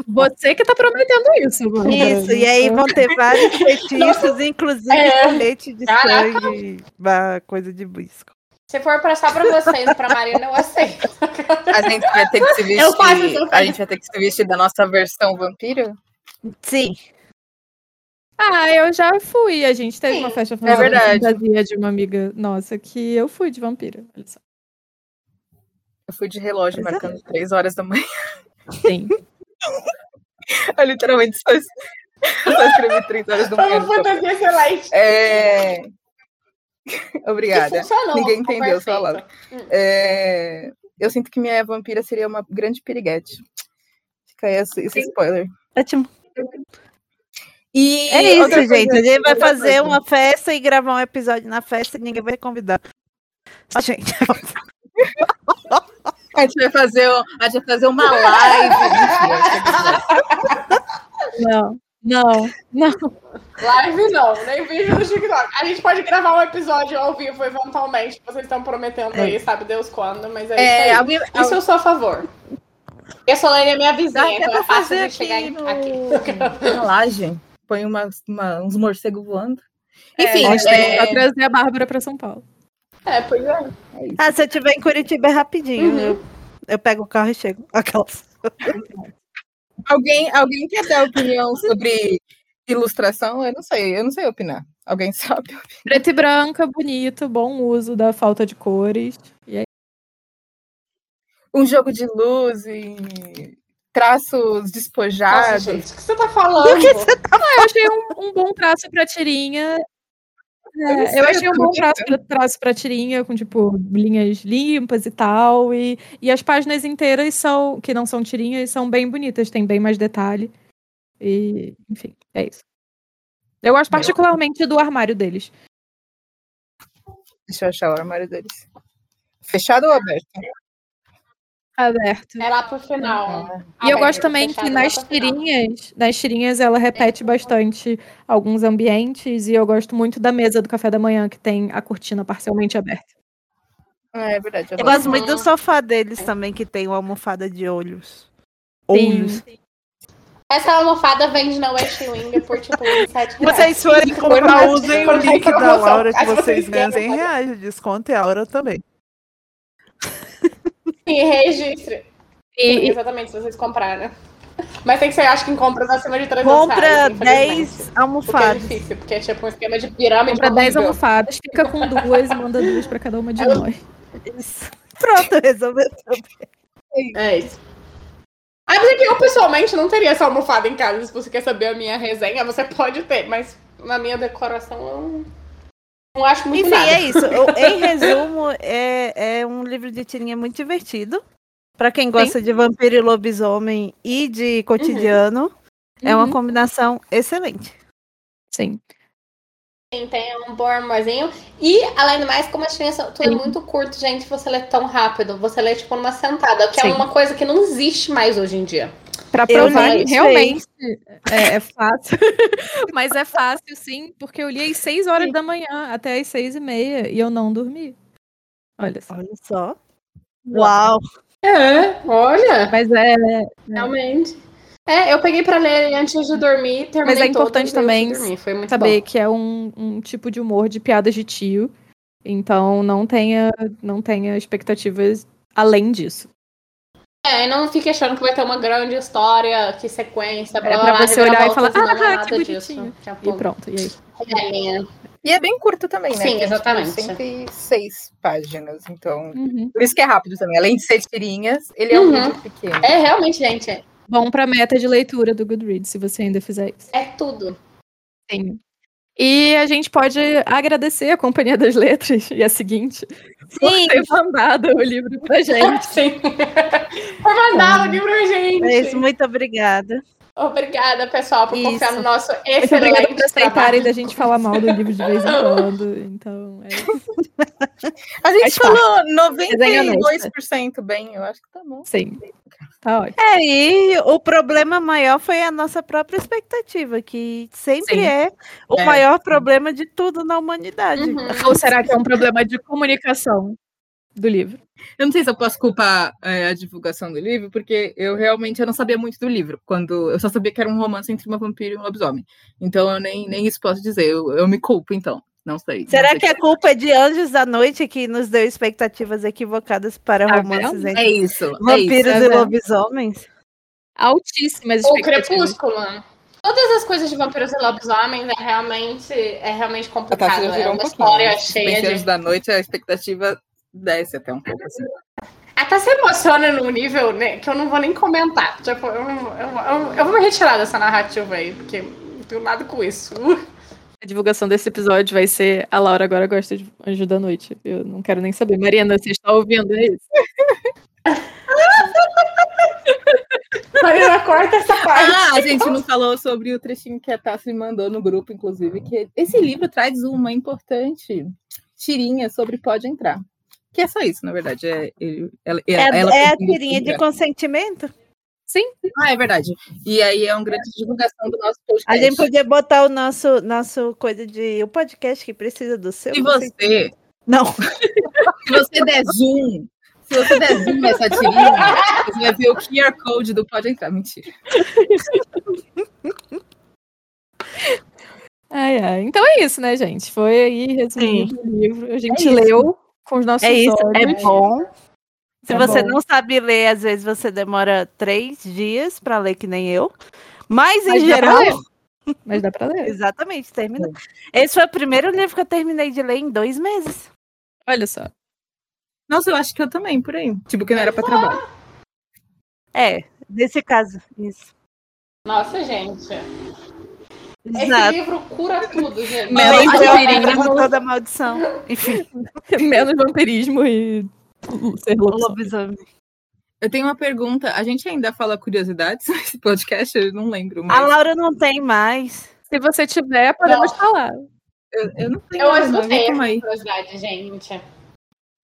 Você que tá prometendo isso, mano. isso. E aí vão ter vários feitiços, inclusive É. colete de Caraca. sangue, ba- coisa de bisco. Se for pra só pra vocês pra Marina, eu aceito. A gente vai ter que se vestir. Eu faço a gente vai ter que se vestir da nossa versão vampiro? Sim. Ah, eu já fui. A gente teve uma Sim, festa é verdade. fantasia de uma amiga nossa que eu fui de vampira. Olha só. Eu fui de relógio Pois é. marcando três horas da manhã. Sim. Eu literalmente só, es- só escrevi três horas da Foi manhã. uma fantasia excelente. É... Obrigada. Funcionou, Ninguém entendeu sua palavra. É, Eu sinto que minha vampira seria uma grande piriguete. Fica aí esse, esse spoiler. Ótimo. E É isso, outra gente. coisa- a gente vai fazer coisa. uma festa e gravar um episódio na festa e ninguém vai convidar. Só a gente. A gente vai fazer, a gente vai fazer uma live. Não, não, não. Live não, nem vídeo no TikTok. A gente pode gravar um episódio ao vivo eventualmente. Vocês estão prometendo aí, sabe Deus quando, mas é, É, isso aí. alguém, Isso eu sou a favor. E a Solane é minha vizinha, então é fácil fazer de chegar no- aqui. uma laje, põe umas- uma- uns morcegos voando. É, Enfim, A gente tem que é, só trazer a Bárbara pra São Paulo. É, pois é. é. Ah, se eu estiver em Curitiba é rapidinho. Uhum. Eu, pego o carro e chego. Aquelas. Alguém, alguém quer dar opinião sobre ilustração? Eu não sei, eu não sei opinar. Alguém sabe? Preto e branca, bonito, bom uso da falta de cores. E é Um jogo de luz e traços Nossa, despojados. gente, o que você tá falando? Eu achei um, um bom traço pra tirinha. É, eu achei um bom traço pra, traço pra tirinha, com, tipo, linhas limpas e tal. E, e as páginas inteiras são, que não são tirinhas, são bem bonitas, tem bem mais detalhe. E, enfim, é isso. Eu gosto particularmente do armário deles. Deixa eu achar o armário deles. Fechado ou aberto? Aberto. É lá pro final. E eu gosto também que nas tirinhas, nas tirinhas ela repete bastante alguns ambientes e eu gosto muito da mesa do café da manhã que tem a cortina parcialmente aberta. Ah, é verdade. Eu gosto muito do sofá deles também, que tem uma almofada de olhos. Sim. Olhos. Essa almofada vende na West Wing por tipo 27 Se vocês forem comprar, usem o link da. Laura que vocês ganham 100 ganham. reais de desconto e a Aura também. E registre. E, Exatamente, se vocês comprarem. Mas tem que ser, acho que em compras acima de 300 Compra reais, infelizmente. 10 Porque é almofadas. difícil, porque é tipo um esquema de pirâmide. compra 10 horrível. almofadas, fica com duas e manda duas pra cada uma de nós. Isso. Pronto, resolveu. É isso. Ah, mas é que eu pessoalmente não teria essa almofada em casa. Se você quer saber a minha resenha, você pode ter, mas na minha decoração eu não, acho muito Enfim, nada. é isso. Em resumo, é, é um livro de tirinha muito divertido. Pra quem gosta de vampiro e lobisomem e de cotidiano, é uma Uhum. combinação excelente. Sim. Sim, tem um bom amorzinho. E, além do mais, como as tirinhas são tudo é Sim. muito curto, gente, você lê tão rápido. Você lê, tipo, numa sentada, que Sim. é uma coisa que não existe mais hoje em dia. Pra Eu provar que realmente é, é fácil. Mas é fácil, sim, porque eu li às 6 horas da manhã até às 6 e meia e eu não dormi. Olha só. Olha só. Uau! É, olha. Mas é, Realmente. É, eu peguei pra ler antes de dormir, terminei Mas é todo, importante fui também dormir, Foi muito saber bom. que é um, um tipo de humor de piadas de tio. Então não tenha, não tenha expectativas além disso. É, e não fique achando que vai ter uma grande história, que sequência, blá, É blá, pra blá, você olhar e falar, não é ah, que nada disso. E pronto, e aí? galinha. E é bem curto também, né? Sim, Tem, exatamente. 106 páginas, então. Uhum. Por isso que é rápido também. Além de ser tirinhas, ele é um Uhum. livro pequeno. É, realmente, gente, Bom pra meta de leitura do Goodreads, se você ainda fizer isso. é tudo. Sim. E a gente pode agradecer a Companhia das Letras, e a seguinte, por Sim. ter mandado o livro pra gente. Sim. Por mandar o livro pra gente. É isso, muito obrigada. Obrigada, pessoal, por confiar Isso. no nosso Muito obrigada excelente por aceitarem da gente falar mal do livro de vez em quando. Então, é isso. A gente Faz falou Resenha 92% bem, eu acho que tá bom. Sim. Tá ótimo. É, e o problema maior foi a nossa própria expectativa, que sempre Sim. é o É. maior problema de tudo na humanidade. Uhum. Ou será que é um problema de comunicação do livro? Eu não sei se eu posso culpar é, a divulgação do livro, porque eu realmente eu não sabia muito do livro. Quando eu só sabia que era um romance entre uma vampira e um lobisomem. Então eu nem, nem isso posso dizer. Eu, eu me culpo, então. Não sei. Será Não sei que a culpa é de Anjos da Noite que nos deu expectativas equivocadas para Tá romances vendo? entre É isso. É vampiros isso. e é. lobisomens? Altíssimas O expectativas. Crepúsculo. Todas as coisas de vampiros e lobisomens é realmente, é realmente A complicado. já É um uma pouquinho. história né? cheia de. da noite, a expectativa desce até um pouco. Assim. Até se emociona num nível né, que eu não vou nem comentar. Tipo, eu, eu, eu, eu vou me retirar dessa narrativa aí, porque não tenho nada com isso. A divulgação desse episódio vai ser a Laura agora gosta de Anjo da Noite. Eu não quero nem saber. Mariana, você está ouvindo é isso? Marina, corta essa parte. Ah, a gente não falou sobre o trechinho que a Tassi mandou no grupo, inclusive, que esse livro traz uma importante tirinha sobre pode entrar. Que é só isso, na verdade. É, ele- ela, É, ela é a tirinha de entrar. Consentimento? Ah, é verdade. E aí é uma grande divulgação do nosso A podcast. gente podia botar o nosso, nosso coisa de. O podcast que precisa do seu. Se consentimento. você, Não. se você der zoom, se você der zoom nessa tirinha, você vai ver o QR Code do Pode Entrar. Mentira. Ai, ai. Então é isso, né, gente? Foi aí resumido o livro. A gente isso. leu com os nossos É isso, é olhos. bom. Se É você bom. não sabe ler, às vezes você demora três dias para ler, que nem eu. Mas, em Mas geral. Mas dá pra ler. Exatamente, termina. Esse foi o primeiro livro que eu terminei de ler em dois meses. Olha só. Nossa, eu acho que eu também, por aí. Tipo, que não era pra trabalho. É, nesse caso. Isso. Nossa, gente. Esse Exato. livro cura tudo, gente. Menos vampirismo. acabar toda a maldição. Enfim, Menos vampirismo e ser lobisomem. Eu tenho uma pergunta. A gente ainda fala curiosidades nesse podcast? Eu não lembro, A mas Laura não tem mais. Se você tiver, podemos Não. falar. eu, eu não tenho Eu mais, essa aí. curiosidade, gente.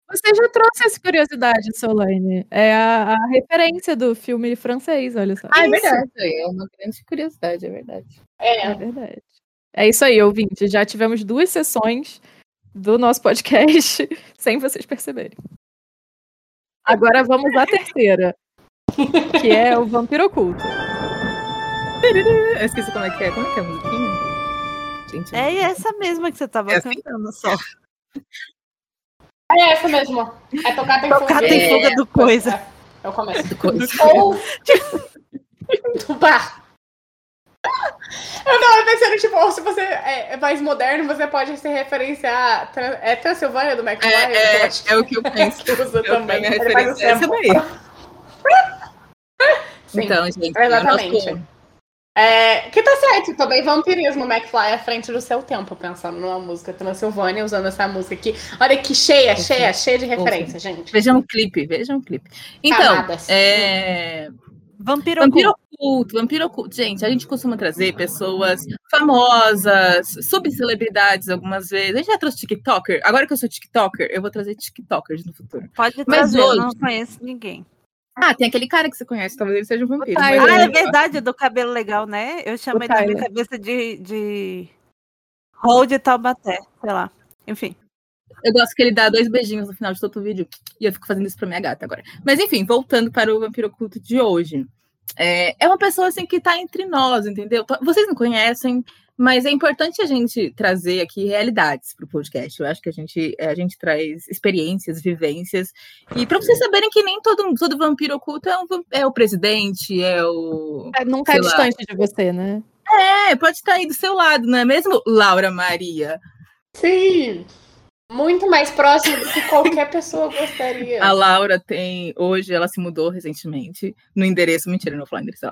Você já trouxe essa curiosidade, Solane. É a, a referência do filme francês, olha só. Ah, é Isso. verdade. É uma grande curiosidade, é verdade. É É. verdade. É isso aí, ouvinte. Já tivemos duas sessões do nosso podcast sem vocês perceberem. Agora vamos à terceira, que é o Vampiro Oculto. Eu esqueci como é que é. Como é que é a musiquinha? Gente, É essa mesma que você tava É assim? cantando só. É essa mesmo. É tocar tem Tocar fuga. tem É, fuga do coisa. É o começo. do coisa. Ou do bar. Eu tava pensando, tipo, se você é é mais moderno, você pode se referenciar. É Transilvânia do McFly? É, é, é o que eu penso. que usa Eu também. Ele faz é essa daí. Sim, Então, gente, exatamente. é nosso- É, que tá certo, também vampirismo McFly à frente do seu tempo, pensando numa música Transilvânia, usando essa música aqui. Olha que cheia, Ouça. cheia, cheia de referência, gente. Vejam o clipe, vejam o clipe. Então, Camadas. é... Vampiro, Vampiro oculto. oculto, vampiro oculto. Gente, a gente costuma trazer pessoas famosas, subcelebridades algumas vezes. A gente já trouxe TikToker. Agora que eu sou TikToker, eu vou trazer TikTokers no futuro. Pode Mas trazer, eu hoje- não conheço ninguém. Ah, tem aquele cara que você conhece, talvez ele seja um vampiro. Ah, é eu- verdade, do cabelo legal, né? Eu chamo ele na minha cabeça de, de Hold Taubaté, sei lá. Enfim. Eu gosto que ele dá dois beijinhos no final de todo o vídeo. E eu fico fazendo isso pra minha gata agora. Mas enfim, voltando para o Vampiro Oculto de hoje. É, é uma pessoa assim que tá entre nós, entendeu? Vocês não conhecem, mas é importante a gente trazer aqui realidades pro podcast. Eu acho que a gente, a gente traz experiências, vivências. E para vocês saberem que nem todo, todo vampiro oculto é, um é o presidente, é o. É, Não tá Sei lá. distante de você, né? É, pode estar aí do seu lado, não é mesmo, Laura Maria? Sim! Muito mais próximo do que qualquer pessoa gostaria. A Laura tem. Hoje ela se mudou recentemente no endereço. Mentira, não vou falar endereço.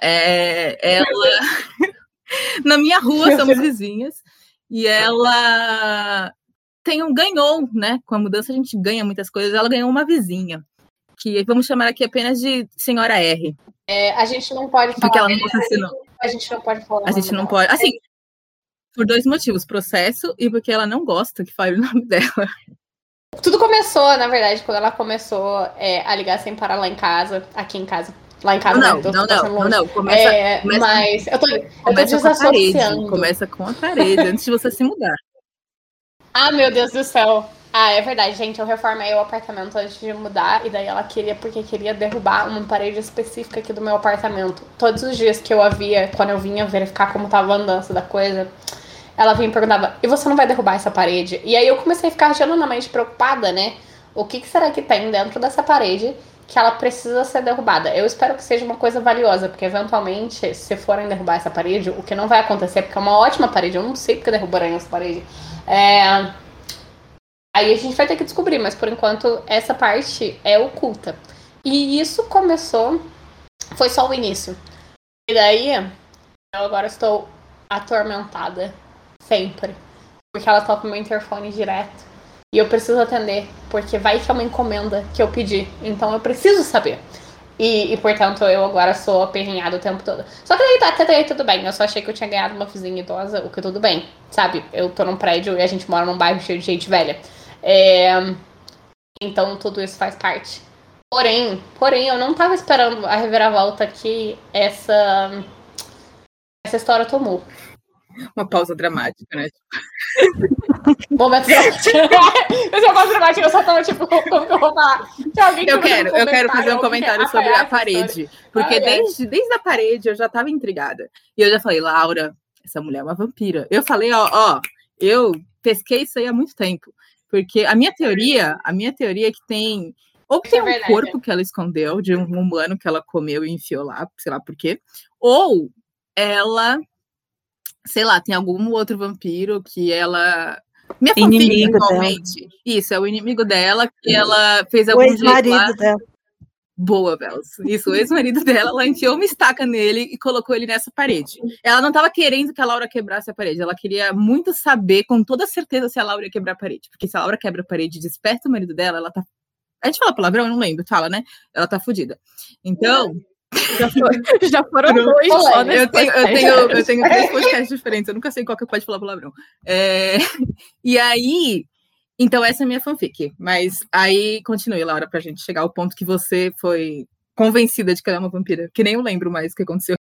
É, ela. Na minha rua, somos vizinhas. E ela tem um ganhou, né? Com a mudança a gente ganha muitas coisas. Ela ganhou uma vizinha. Que vamos chamar aqui apenas de Senhora R. É, a gente não pode falar. Porque ela não. A gente não pode falar. A gente não pode. Assim, por dois motivos: processo e porque ela não gosta que fale o nome dela. Tudo começou, na verdade, quando ela começou é, a ligar sem parar lá em casa, aqui em casa. Lá em casa, Não, né? Tô não, não, não, não. Começa, É, começa- mas eu tô, eu tô começa com a parede. Começa com a parede, antes de você se mudar. Ah, meu Deus do céu. Ah, é verdade, gente. Eu reformei o apartamento antes de mudar. E daí ela queria, porque queria derrubar uma parede específica aqui do meu apartamento. Todos os dias que eu a via, quando eu vinha verificar como tava a andança da coisa, ela vinha e perguntava: e você não vai derrubar essa parede? E aí eu comecei a ficar genuinamente preocupada, né? O que, que será que tem dentro dessa parede que ela precisa ser derrubada? Eu espero que seja uma coisa valiosa, porque eventualmente, se forem derrubar essa parede, o que não vai acontecer, porque é uma ótima parede, eu não sei porque derrubarem essa parede. É. Aí a gente vai ter que descobrir, mas por enquanto essa parte é oculta. E isso começou. Foi só o início. E daí, eu agora estou atormentada. Sempre. Porque ela toca meu interfone direto. E eu preciso atender. Porque vai que é uma encomenda que eu pedi. Então eu preciso saber. E, e, portanto, eu agora sou aperrinhada o tempo todo. Só que daí tá, até daí tudo bem. Eu só achei que eu tinha ganhado uma vizinha idosa, o que tudo bem. Sabe? Eu tô num prédio e a gente mora num bairro cheio de gente velha. É, Então tudo isso faz parte. Porém, porém, eu não tava esperando a reviravolta que essa, essa história tomou. Uma pausa dramática, né? Momento dramático. Esse é o mais dramático, eu só tava tipo, como que eu vou falar? Que Eu quero, eu quero fazer um comentário quer sobre a essa parede. Porque desde, desde a parede eu já tava intrigada. E eu já falei, Laura, essa mulher é uma vampira. Eu falei, ó, ó, eu pesquei isso aí há muito tempo. Porque a minha teoria, a minha teoria é que tem. Ou é tem um verdade. corpo que ela escondeu de um humano que ela comeu e enfiou lá, sei lá por quê. Ou ela, sei lá, tem algum outro vampiro que ela. Minha fanfic, dela. atualmente. Isso, é o inimigo dela, que ela fez O algum lá. ex-marido dela. Boa, Vels. Isso, o ex-marido dela, ela enfiou uma estaca nele e colocou ele nessa parede. Ela não estava querendo que a Laura quebrasse a parede, ela queria muito saber com toda certeza se a Laura ia quebrar a parede. Porque se a Laura quebra a parede e desperta o marido dela, ela tá. A gente fala palavrão? Eu não lembro, fala, né? Ela tá fodida. Então, Já, foram dois só nesse eu tenho, eu, tenho, eu tenho três podcasts diferentes, eu nunca sei qual que pode falar palavrão. É, E aí, então essa é a minha fanfic. Mas aí, continue, Laura, pra gente chegar ao ponto que você foi convencida de que ela é uma vampira. Que nem eu lembro mais o que aconteceu.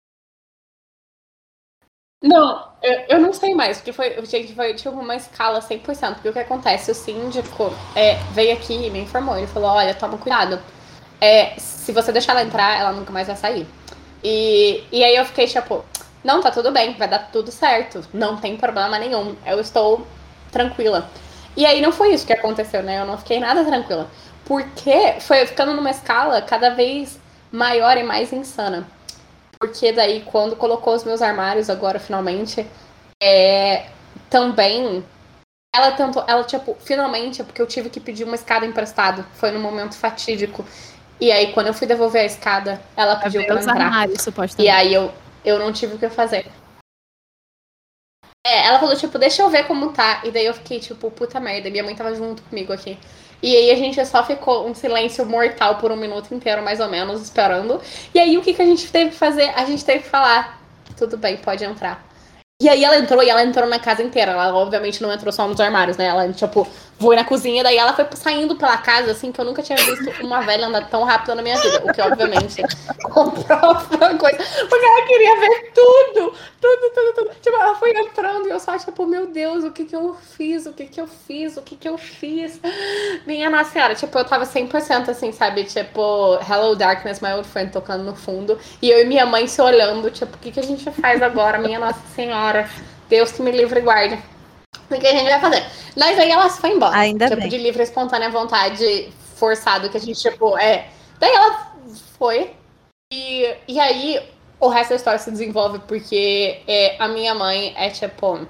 Não, eu, eu não sei mais, porque foi, gente, foi tipo uma escala 100%. Porque o que acontece? O síndico é, veio aqui e me informou. Ele falou: olha, toma cuidado. É, se você deixar ela entrar, ela nunca mais vai sair. E, e aí eu fiquei tipo: não, tá tudo bem, vai dar tudo certo. Não tem problema nenhum. Eu estou tranquila. E aí não foi isso que aconteceu, né? Eu não fiquei nada tranquila. Porque foi ficando numa escala cada vez maior e mais insana. Porque daí, quando colocou os meus armários agora, finalmente, é, também. Ela tentou, ela, tipo, finalmente, é porque eu tive que pedir uma escada emprestada. Foi num momento fatídico. E aí, quando eu fui devolver a escada, ela pediu pra entrar. armários, E aí eu, eu não tive o que fazer. É, ela falou, tipo, deixa eu ver como tá. E daí eu fiquei, tipo, puta merda. Minha mãe tava junto comigo aqui. E aí a gente só ficou um silêncio mortal por um minuto inteiro, mais ou menos, esperando. E aí o que, que a gente teve que fazer? A gente teve que falar, tudo bem, pode entrar. E aí ela entrou e ela entrou na casa inteira. Ela obviamente não entrou só nos armários, né? Ela, tipo, foi na cozinha, daí ela foi saindo pela casa, assim, que eu nunca tinha visto uma velha andar tão rápido na minha vida. O que, obviamente, comprova uma coisa. Porque ela queria ver tudo, tudo, tudo, tudo. Tipo, ela foi entrando e eu só, tipo, meu Deus, o que que eu fiz? O que que eu fiz? O que que eu fiz? Minha Nossa Senhora, tipo, eu tava 100% assim, sabe? Tipo, Hello Darkness, my old friend, tocando no fundo. E eu e minha mãe se olhando, tipo, o que que a gente faz agora? Minha Nossa Senhora, Deus que me livre e guarde. O que a gente vai fazer? Mas aí ela foi embora. Ainda tipo, bem. de livre, espontânea vontade, forçado, que a gente, tipo, é. Daí ela foi. E, e aí o resto da história se desenvolve porque é, a minha mãe é tipo.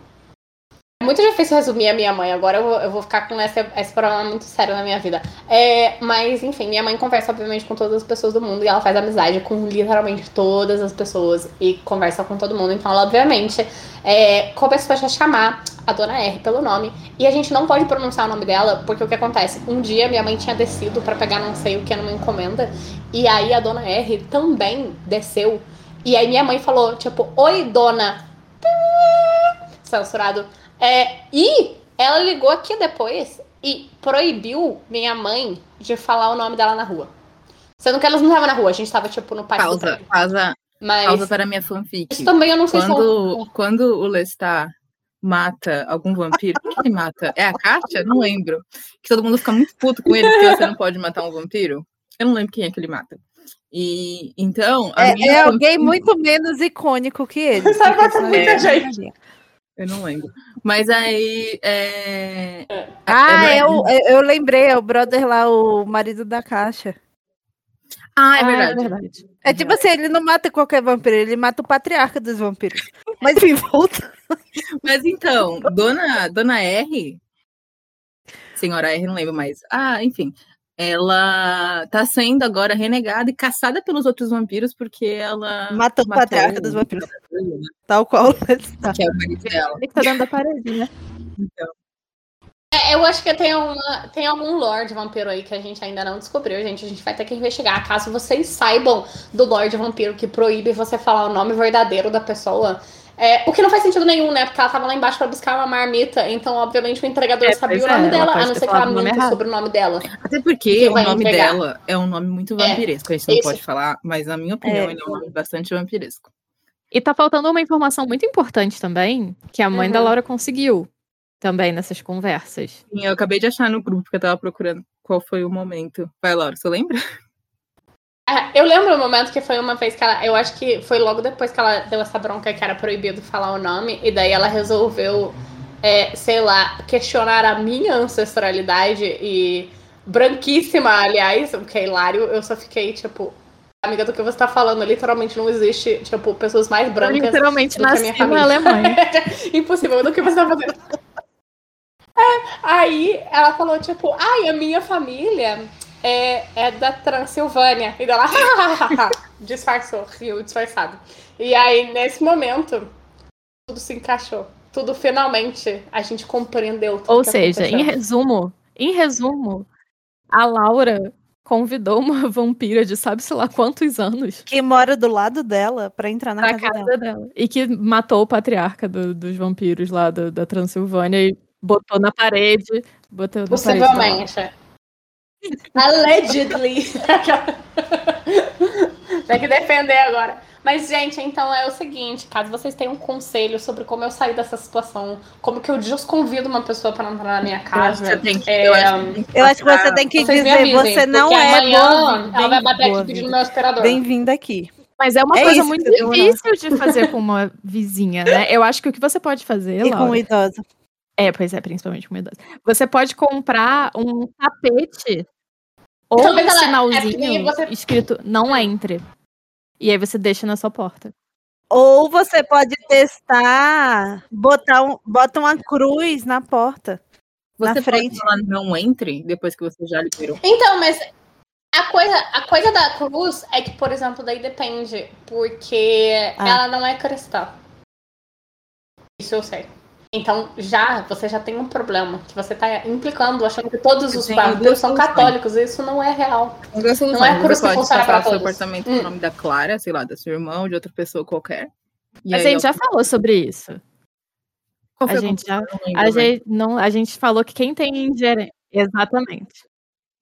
Muito difícil resumir a minha mãe. Agora eu vou, eu vou ficar com esse, problema muito sério na minha vida. É, mas, enfim, minha mãe conversa, obviamente, com todas as pessoas do mundo e ela faz amizade com literalmente todas as pessoas e conversa com todo mundo. Então, ela, obviamente, é, começou a chamar a dona R pelo nome. E a gente não pode pronunciar o nome dela, porque o que acontece? Um dia minha mãe tinha descido pra pegar não sei o que numa encomenda. E aí a dona R também desceu. E aí minha mãe falou, tipo, oi, dona. Censurado. É, e ela ligou aqui depois e proibiu minha mãe de falar o nome dela na rua. Sendo que elas não estavam na rua, a gente tava, tipo, no do Pausa, pausa, Mas pausa para minha fanfic. isso também eu não sei se... Quando, quando o Lestat mata algum vampiro, o que ele mata? É a Kátia? Não lembro. Que todo mundo fica muito puto com ele porque você não pode matar um vampiro. Eu não lembro quem é que ele mata. E então, a É, minha é alguém muito menos icônico que ele. Sabe, porque mata senão muita gente. Eu não lembro. Mas aí. É... Ah, É, eu, eu lembrei, é o brother lá, o marido da caixa. Ah, é Ah, verdade. É tipo assim, ele não mata qualquer vampiro, ele mata o patriarca dos vampiros. Mas enfim, volta. Mas então, Dona, Dona R, Senhora R, não lembro mais. Ah, enfim. Ela tá sendo agora renegada e caçada pelos outros vampiros porque ela. Mata o matou patriarca o- dos vampiros. Tal qual Lestat. Que é o marido dela. Ele que tá dentro da parede, né? É, eu acho que tem, uma, tem algum Lorde Vampiro aí que a gente ainda não descobriu, gente. A gente vai ter que investigar. Caso vocês saibam do Lorde Vampiro que proíbe você falar o nome verdadeiro da pessoa. É, o que não faz sentido nenhum, né? Porque ela tava lá embaixo pra buscar uma marmita. Então, obviamente, o entregador É, sabia o é, nome ela dela, a não ser que ela minta sobre o nome dela. Até porque Que o nome entregar. dela é um nome muito É, vampiresco. A gente não isso. pode falar, mas na minha opinião, É. ele é um nome bastante vampiresco. E tá faltando uma informação muito importante também, que a mãe da Uhum. Laura conseguiu também nessas conversas. Sim, eu acabei de achar no grupo que eu tava procurando qual foi o momento. Vai, Laura, você lembra? É, eu lembro o momento que foi uma vez que ela. Eu acho que foi logo depois que ela deu essa bronca que era proibido falar o nome. E daí ela resolveu, é, sei lá, questionar a minha ancestralidade e. Branquíssima, aliás, o que é hilário, eu só fiquei, tipo, amiga do que você tá falando, literalmente não existe, tipo, pessoas mais Eu brancas. literalmente do que a minha nasci. Alemanha. Impossível, do que você tá fazendo? É, aí ela falou, tipo, ai, a minha família é, é da Transilvânia. E ela disfarçou, riu disfarçado. E aí, nesse momento, tudo se encaixou. Tudo finalmente a gente compreendeu. tudo Ou que seja, em resumo, em resumo, a Laura convidou uma vampira de sabe-se lá quantos anos Que mora do lado dela pra entrar na pra casa, casa dela. dela. E que matou o patriarca do- dos vampiros lá do- da Transilvânia e botou na parede. Botou na parede. Possivelmente. Allegedly. Tem que defender agora. Mas, gente, então é o seguinte: caso vocês tenham um conselho sobre como eu sair dessa situação, como que eu desconvido uma pessoa pra entrar na minha casa. Você tem que- é, eu acho Eu acho que você tem que vocês dizer, avisem, você não é amanhã boa. Ela vai bater boa aqui pedindo meu aspirador. Bem-vinda aqui. Mas é uma É coisa isso muito eu- difícil de fazer com uma vizinha, né? Eu acho que o que você pode fazer, E com Laura, idosa. É, pois é, principalmente com idosa. Você pode comprar um tapete ou Talvez um ela- é sinalzinho porque você- escrito não entre. E aí você deixa na sua porta. Ou você pode testar, botar um, bota uma cruz na porta. Você na frente. pode falar não entre depois que você já liberou. Então, mas a coisa, a coisa da cruz é que, por exemplo, daí depende, porque Ah. ela não é cristã. Isso eu sei. Então, já, você já tem um problema, que você tá implicando, achando que todos os duas são católicos, e isso não é real. Não é cruz você que pode funciona seu todos. apartamento com Hum. o nome da Clara, sei lá, da sua irmã ou de outra pessoa qualquer. E Mas aí, a gente já ó, falou sobre isso. A gente já. Eu A gente, não, a gente falou que quem tem ingerência. Exatamente.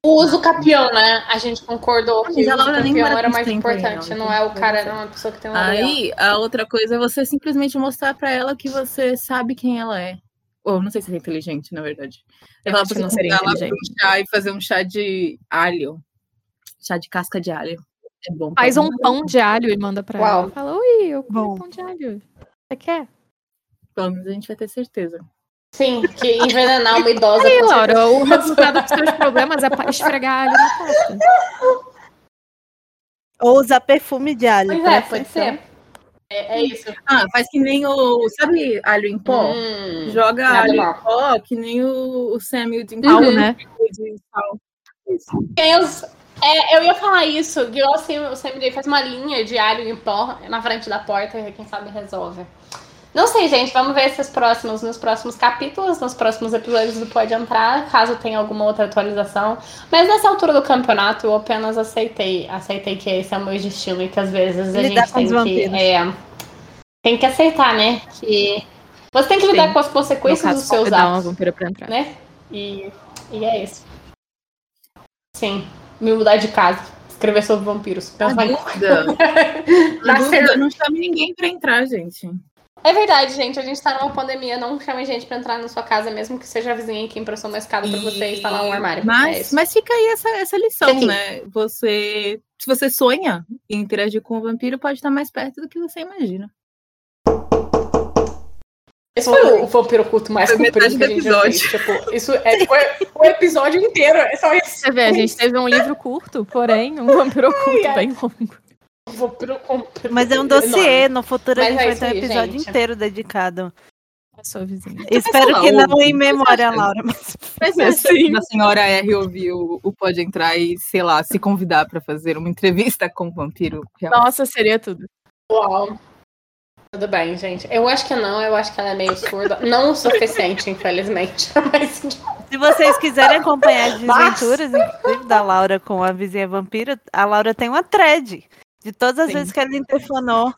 O uso capião, né? A gente concordou Mas que o uso capião era mais importante, não, então é o eu cara, não era uma pessoa que tem legal. Aí, a outra coisa é você simplesmente mostrar pra ela que você sabe quem ela é. Ou não sei se é inteligente, na verdade. Ela pra inteligente. um chá e fazer um chá de alho. Chá de casca de alho. É bom. Faz um pão de alho e manda pra Uau. ela. Fala, oi, eu comi Bom. pão de alho. Você quer? Pelo menos a gente vai ter certeza. Sim, que envenenar uma idosa Aí, Laura, o resultado dos seus problemas é esfregar alho na porta. Ou usar perfume de alho. Pois é, pode atenção. ser. É, é isso. Ah, faz que nem o. Sabe alho em pó? Hum. Joga alho mal. em pó, que nem o, o Samuel de Pau, Uhum. né? é, eu ia falar isso, que o Sam- o CMD faz uma linha de alho em pó na frente da porta e quem sabe resolve. Não sei, gente, vamos ver esses próximos, nos próximos capítulos, nos próximos episódios do Pode Entrar, caso tenha alguma outra atualização. Mas nessa altura do campeonato eu apenas aceitei, aceitei que esse é o meu destino e que às vezes a Lidar gente tem que, vampiros. é, tem que aceitar, né? Que você tem que lidar Sim. com as consequências caso, dos seus convidar uma atos vampira pra entrar. né? E, e é isso. Sim, me mudar de casa. escrever sobre vampiros. Pensar em dúvida, dúvida, não chame ninguém pra entrar, gente. É verdade, gente. A gente tá numa pandemia. Não chame gente pra entrar na sua casa, mesmo que seja a vizinha que emprestou uma escada pra você instalar um armário. É Mas, isso. mas fica aí essa, essa lição, aqui. né? Você, se você sonha em interagir com o vampiro, pode estar mais perto do que você imagina. Esse foi o vampiro oculto mais Foi comprido que a já fez. Tipo, isso é foi o episódio inteiro. É só isso. Você vê, a gente teve um livro curto, porém, um vampiro oculto ai. bem longo. Comprido. Mas é um enorme. dossiê, no futuro a Mas gente é vai ter um episódio gente. inteiro dedicado. A sua vizinha. Espero lá, que não ouve. em memória, Mas- Laura. Mas... Mas É, se sim. a senhora R ouvir o, o Pode Entrar e, sei lá, se convidar pra fazer uma entrevista com o vampiro. realmente. Nossa, seria tudo. Uau. Tudo bem, gente. Eu acho que não, eu acho que ela é meio surda. Não o suficiente, infelizmente. Mas Se vocês quiserem acompanhar as Mas- desventuras, inclusive, da Laura com a vizinha vampira, a Laura tem uma thread de todas as Sim. vezes que ela interfonou.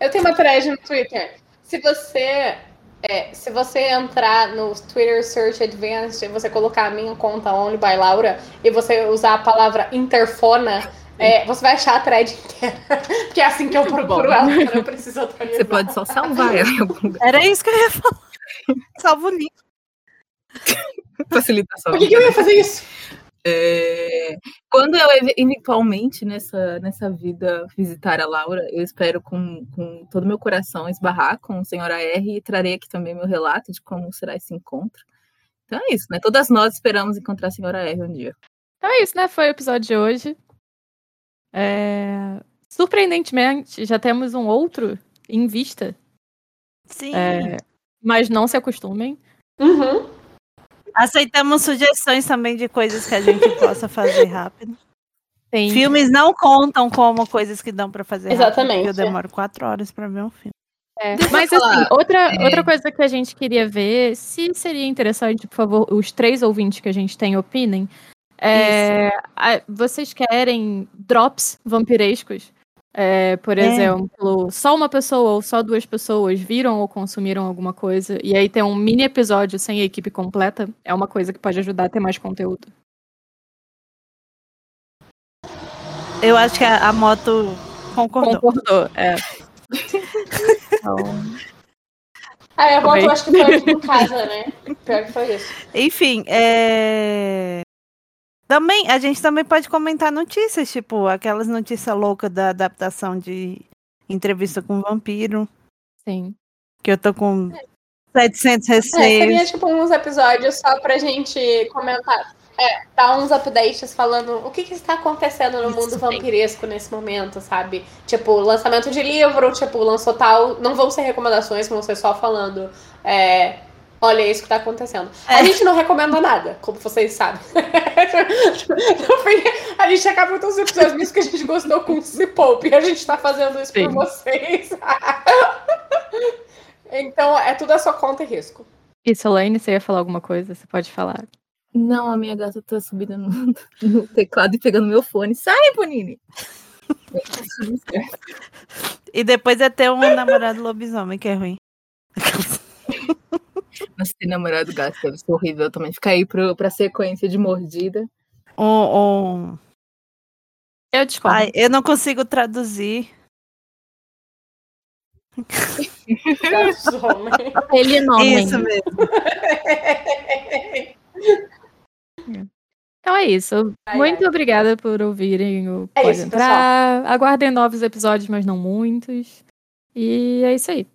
eu tenho uma thread no Twitter. Se você. é, se você entrar no Twitter Search Advanced e você colocar a minha conta Only by Laura e você usar a palavra interfona, é, você vai achar a thread inteira. Porque é assim que eu procuro Bom. ela, eu não preciso atualizar. Você pode só salvar ela em algum lugar. Era isso que eu ia falar. Salvo o link. Facilitação. Por que, que eu ia fazer isso? É, Quando eu ev- eventualmente nessa, nessa vida visitar a Laura, eu espero com, com todo o meu coração esbarrar com a senhora R e trarei aqui também meu relato de como será esse encontro. Então é isso, né? Todas nós esperamos encontrar a senhora R um dia. Então é isso, né? Foi o episódio de hoje. É, Surpreendentemente, já temos um outro em vista. Sim. É, Mas não se acostumem. Uhum. Aceitamos sugestões também de coisas que a gente possa fazer rápido. Tem... Filmes não contam como coisas que dão pra fazer rápido. Exatamente. porque Eu demoro quatro horas pra ver um filme. É, Mas assim, outra, é. outra coisa que a gente queria ver, se seria interessante, por favor, os três ouvintes que a gente tem opinem. É, a- vocês querem drops vampirescos? É, por É. exemplo, só uma pessoa ou só duas pessoas viram ou consumiram alguma coisa, e aí tem um mini episódio sem a equipe completa, é uma coisa que pode ajudar a ter mais conteúdo. Eu acho que a, a moto concordou. Concordou, é. Então, Ah, a moto eu acho que foi aqui em casa, né? Pior que foi isso. Enfim, é... Também, a gente também pode comentar notícias, tipo, aquelas notícias loucas da adaptação de entrevista com o vampiro, sim. que eu tô com 700 É, seria receios. tipo uns episódios só pra gente comentar. É, dar uns updates falando o que, que está acontecendo no Isso, mundo sim. vampiresco nesse momento, sabe? Tipo, lançamento de livro, tipo, lançou tal. Não vão ser recomendações, vão ser só falando. É, olha isso que tá acontecendo. A É. gente não recomenda nada, como vocês sabem. No fim, a gente acaba todos os episódios nisso que a gente gostou com o Se Poupe. E a gente tá fazendo isso Sim. por vocês. então, é tudo a sua conta e risco. E Solane, você ia falar alguma coisa? Você pode falar. Não, a minha gata tá subindo no, no teclado e pegando meu fone. Sai, Bonini! E depois é ter um namorado lobisomem, que é ruim. Nossa, ter namorado gato deve ser horrível também. Fica aí pro, pra sequência de mordida. Um, um... Eu discordo. Ai, eu não consigo traduzir. Ele não, Isso mesmo. Então é isso. Ai, Muito obrigada por ouvirem o É Pode isso, Entrar. Aguardem novos episódios, mas não muitos. E é isso aí.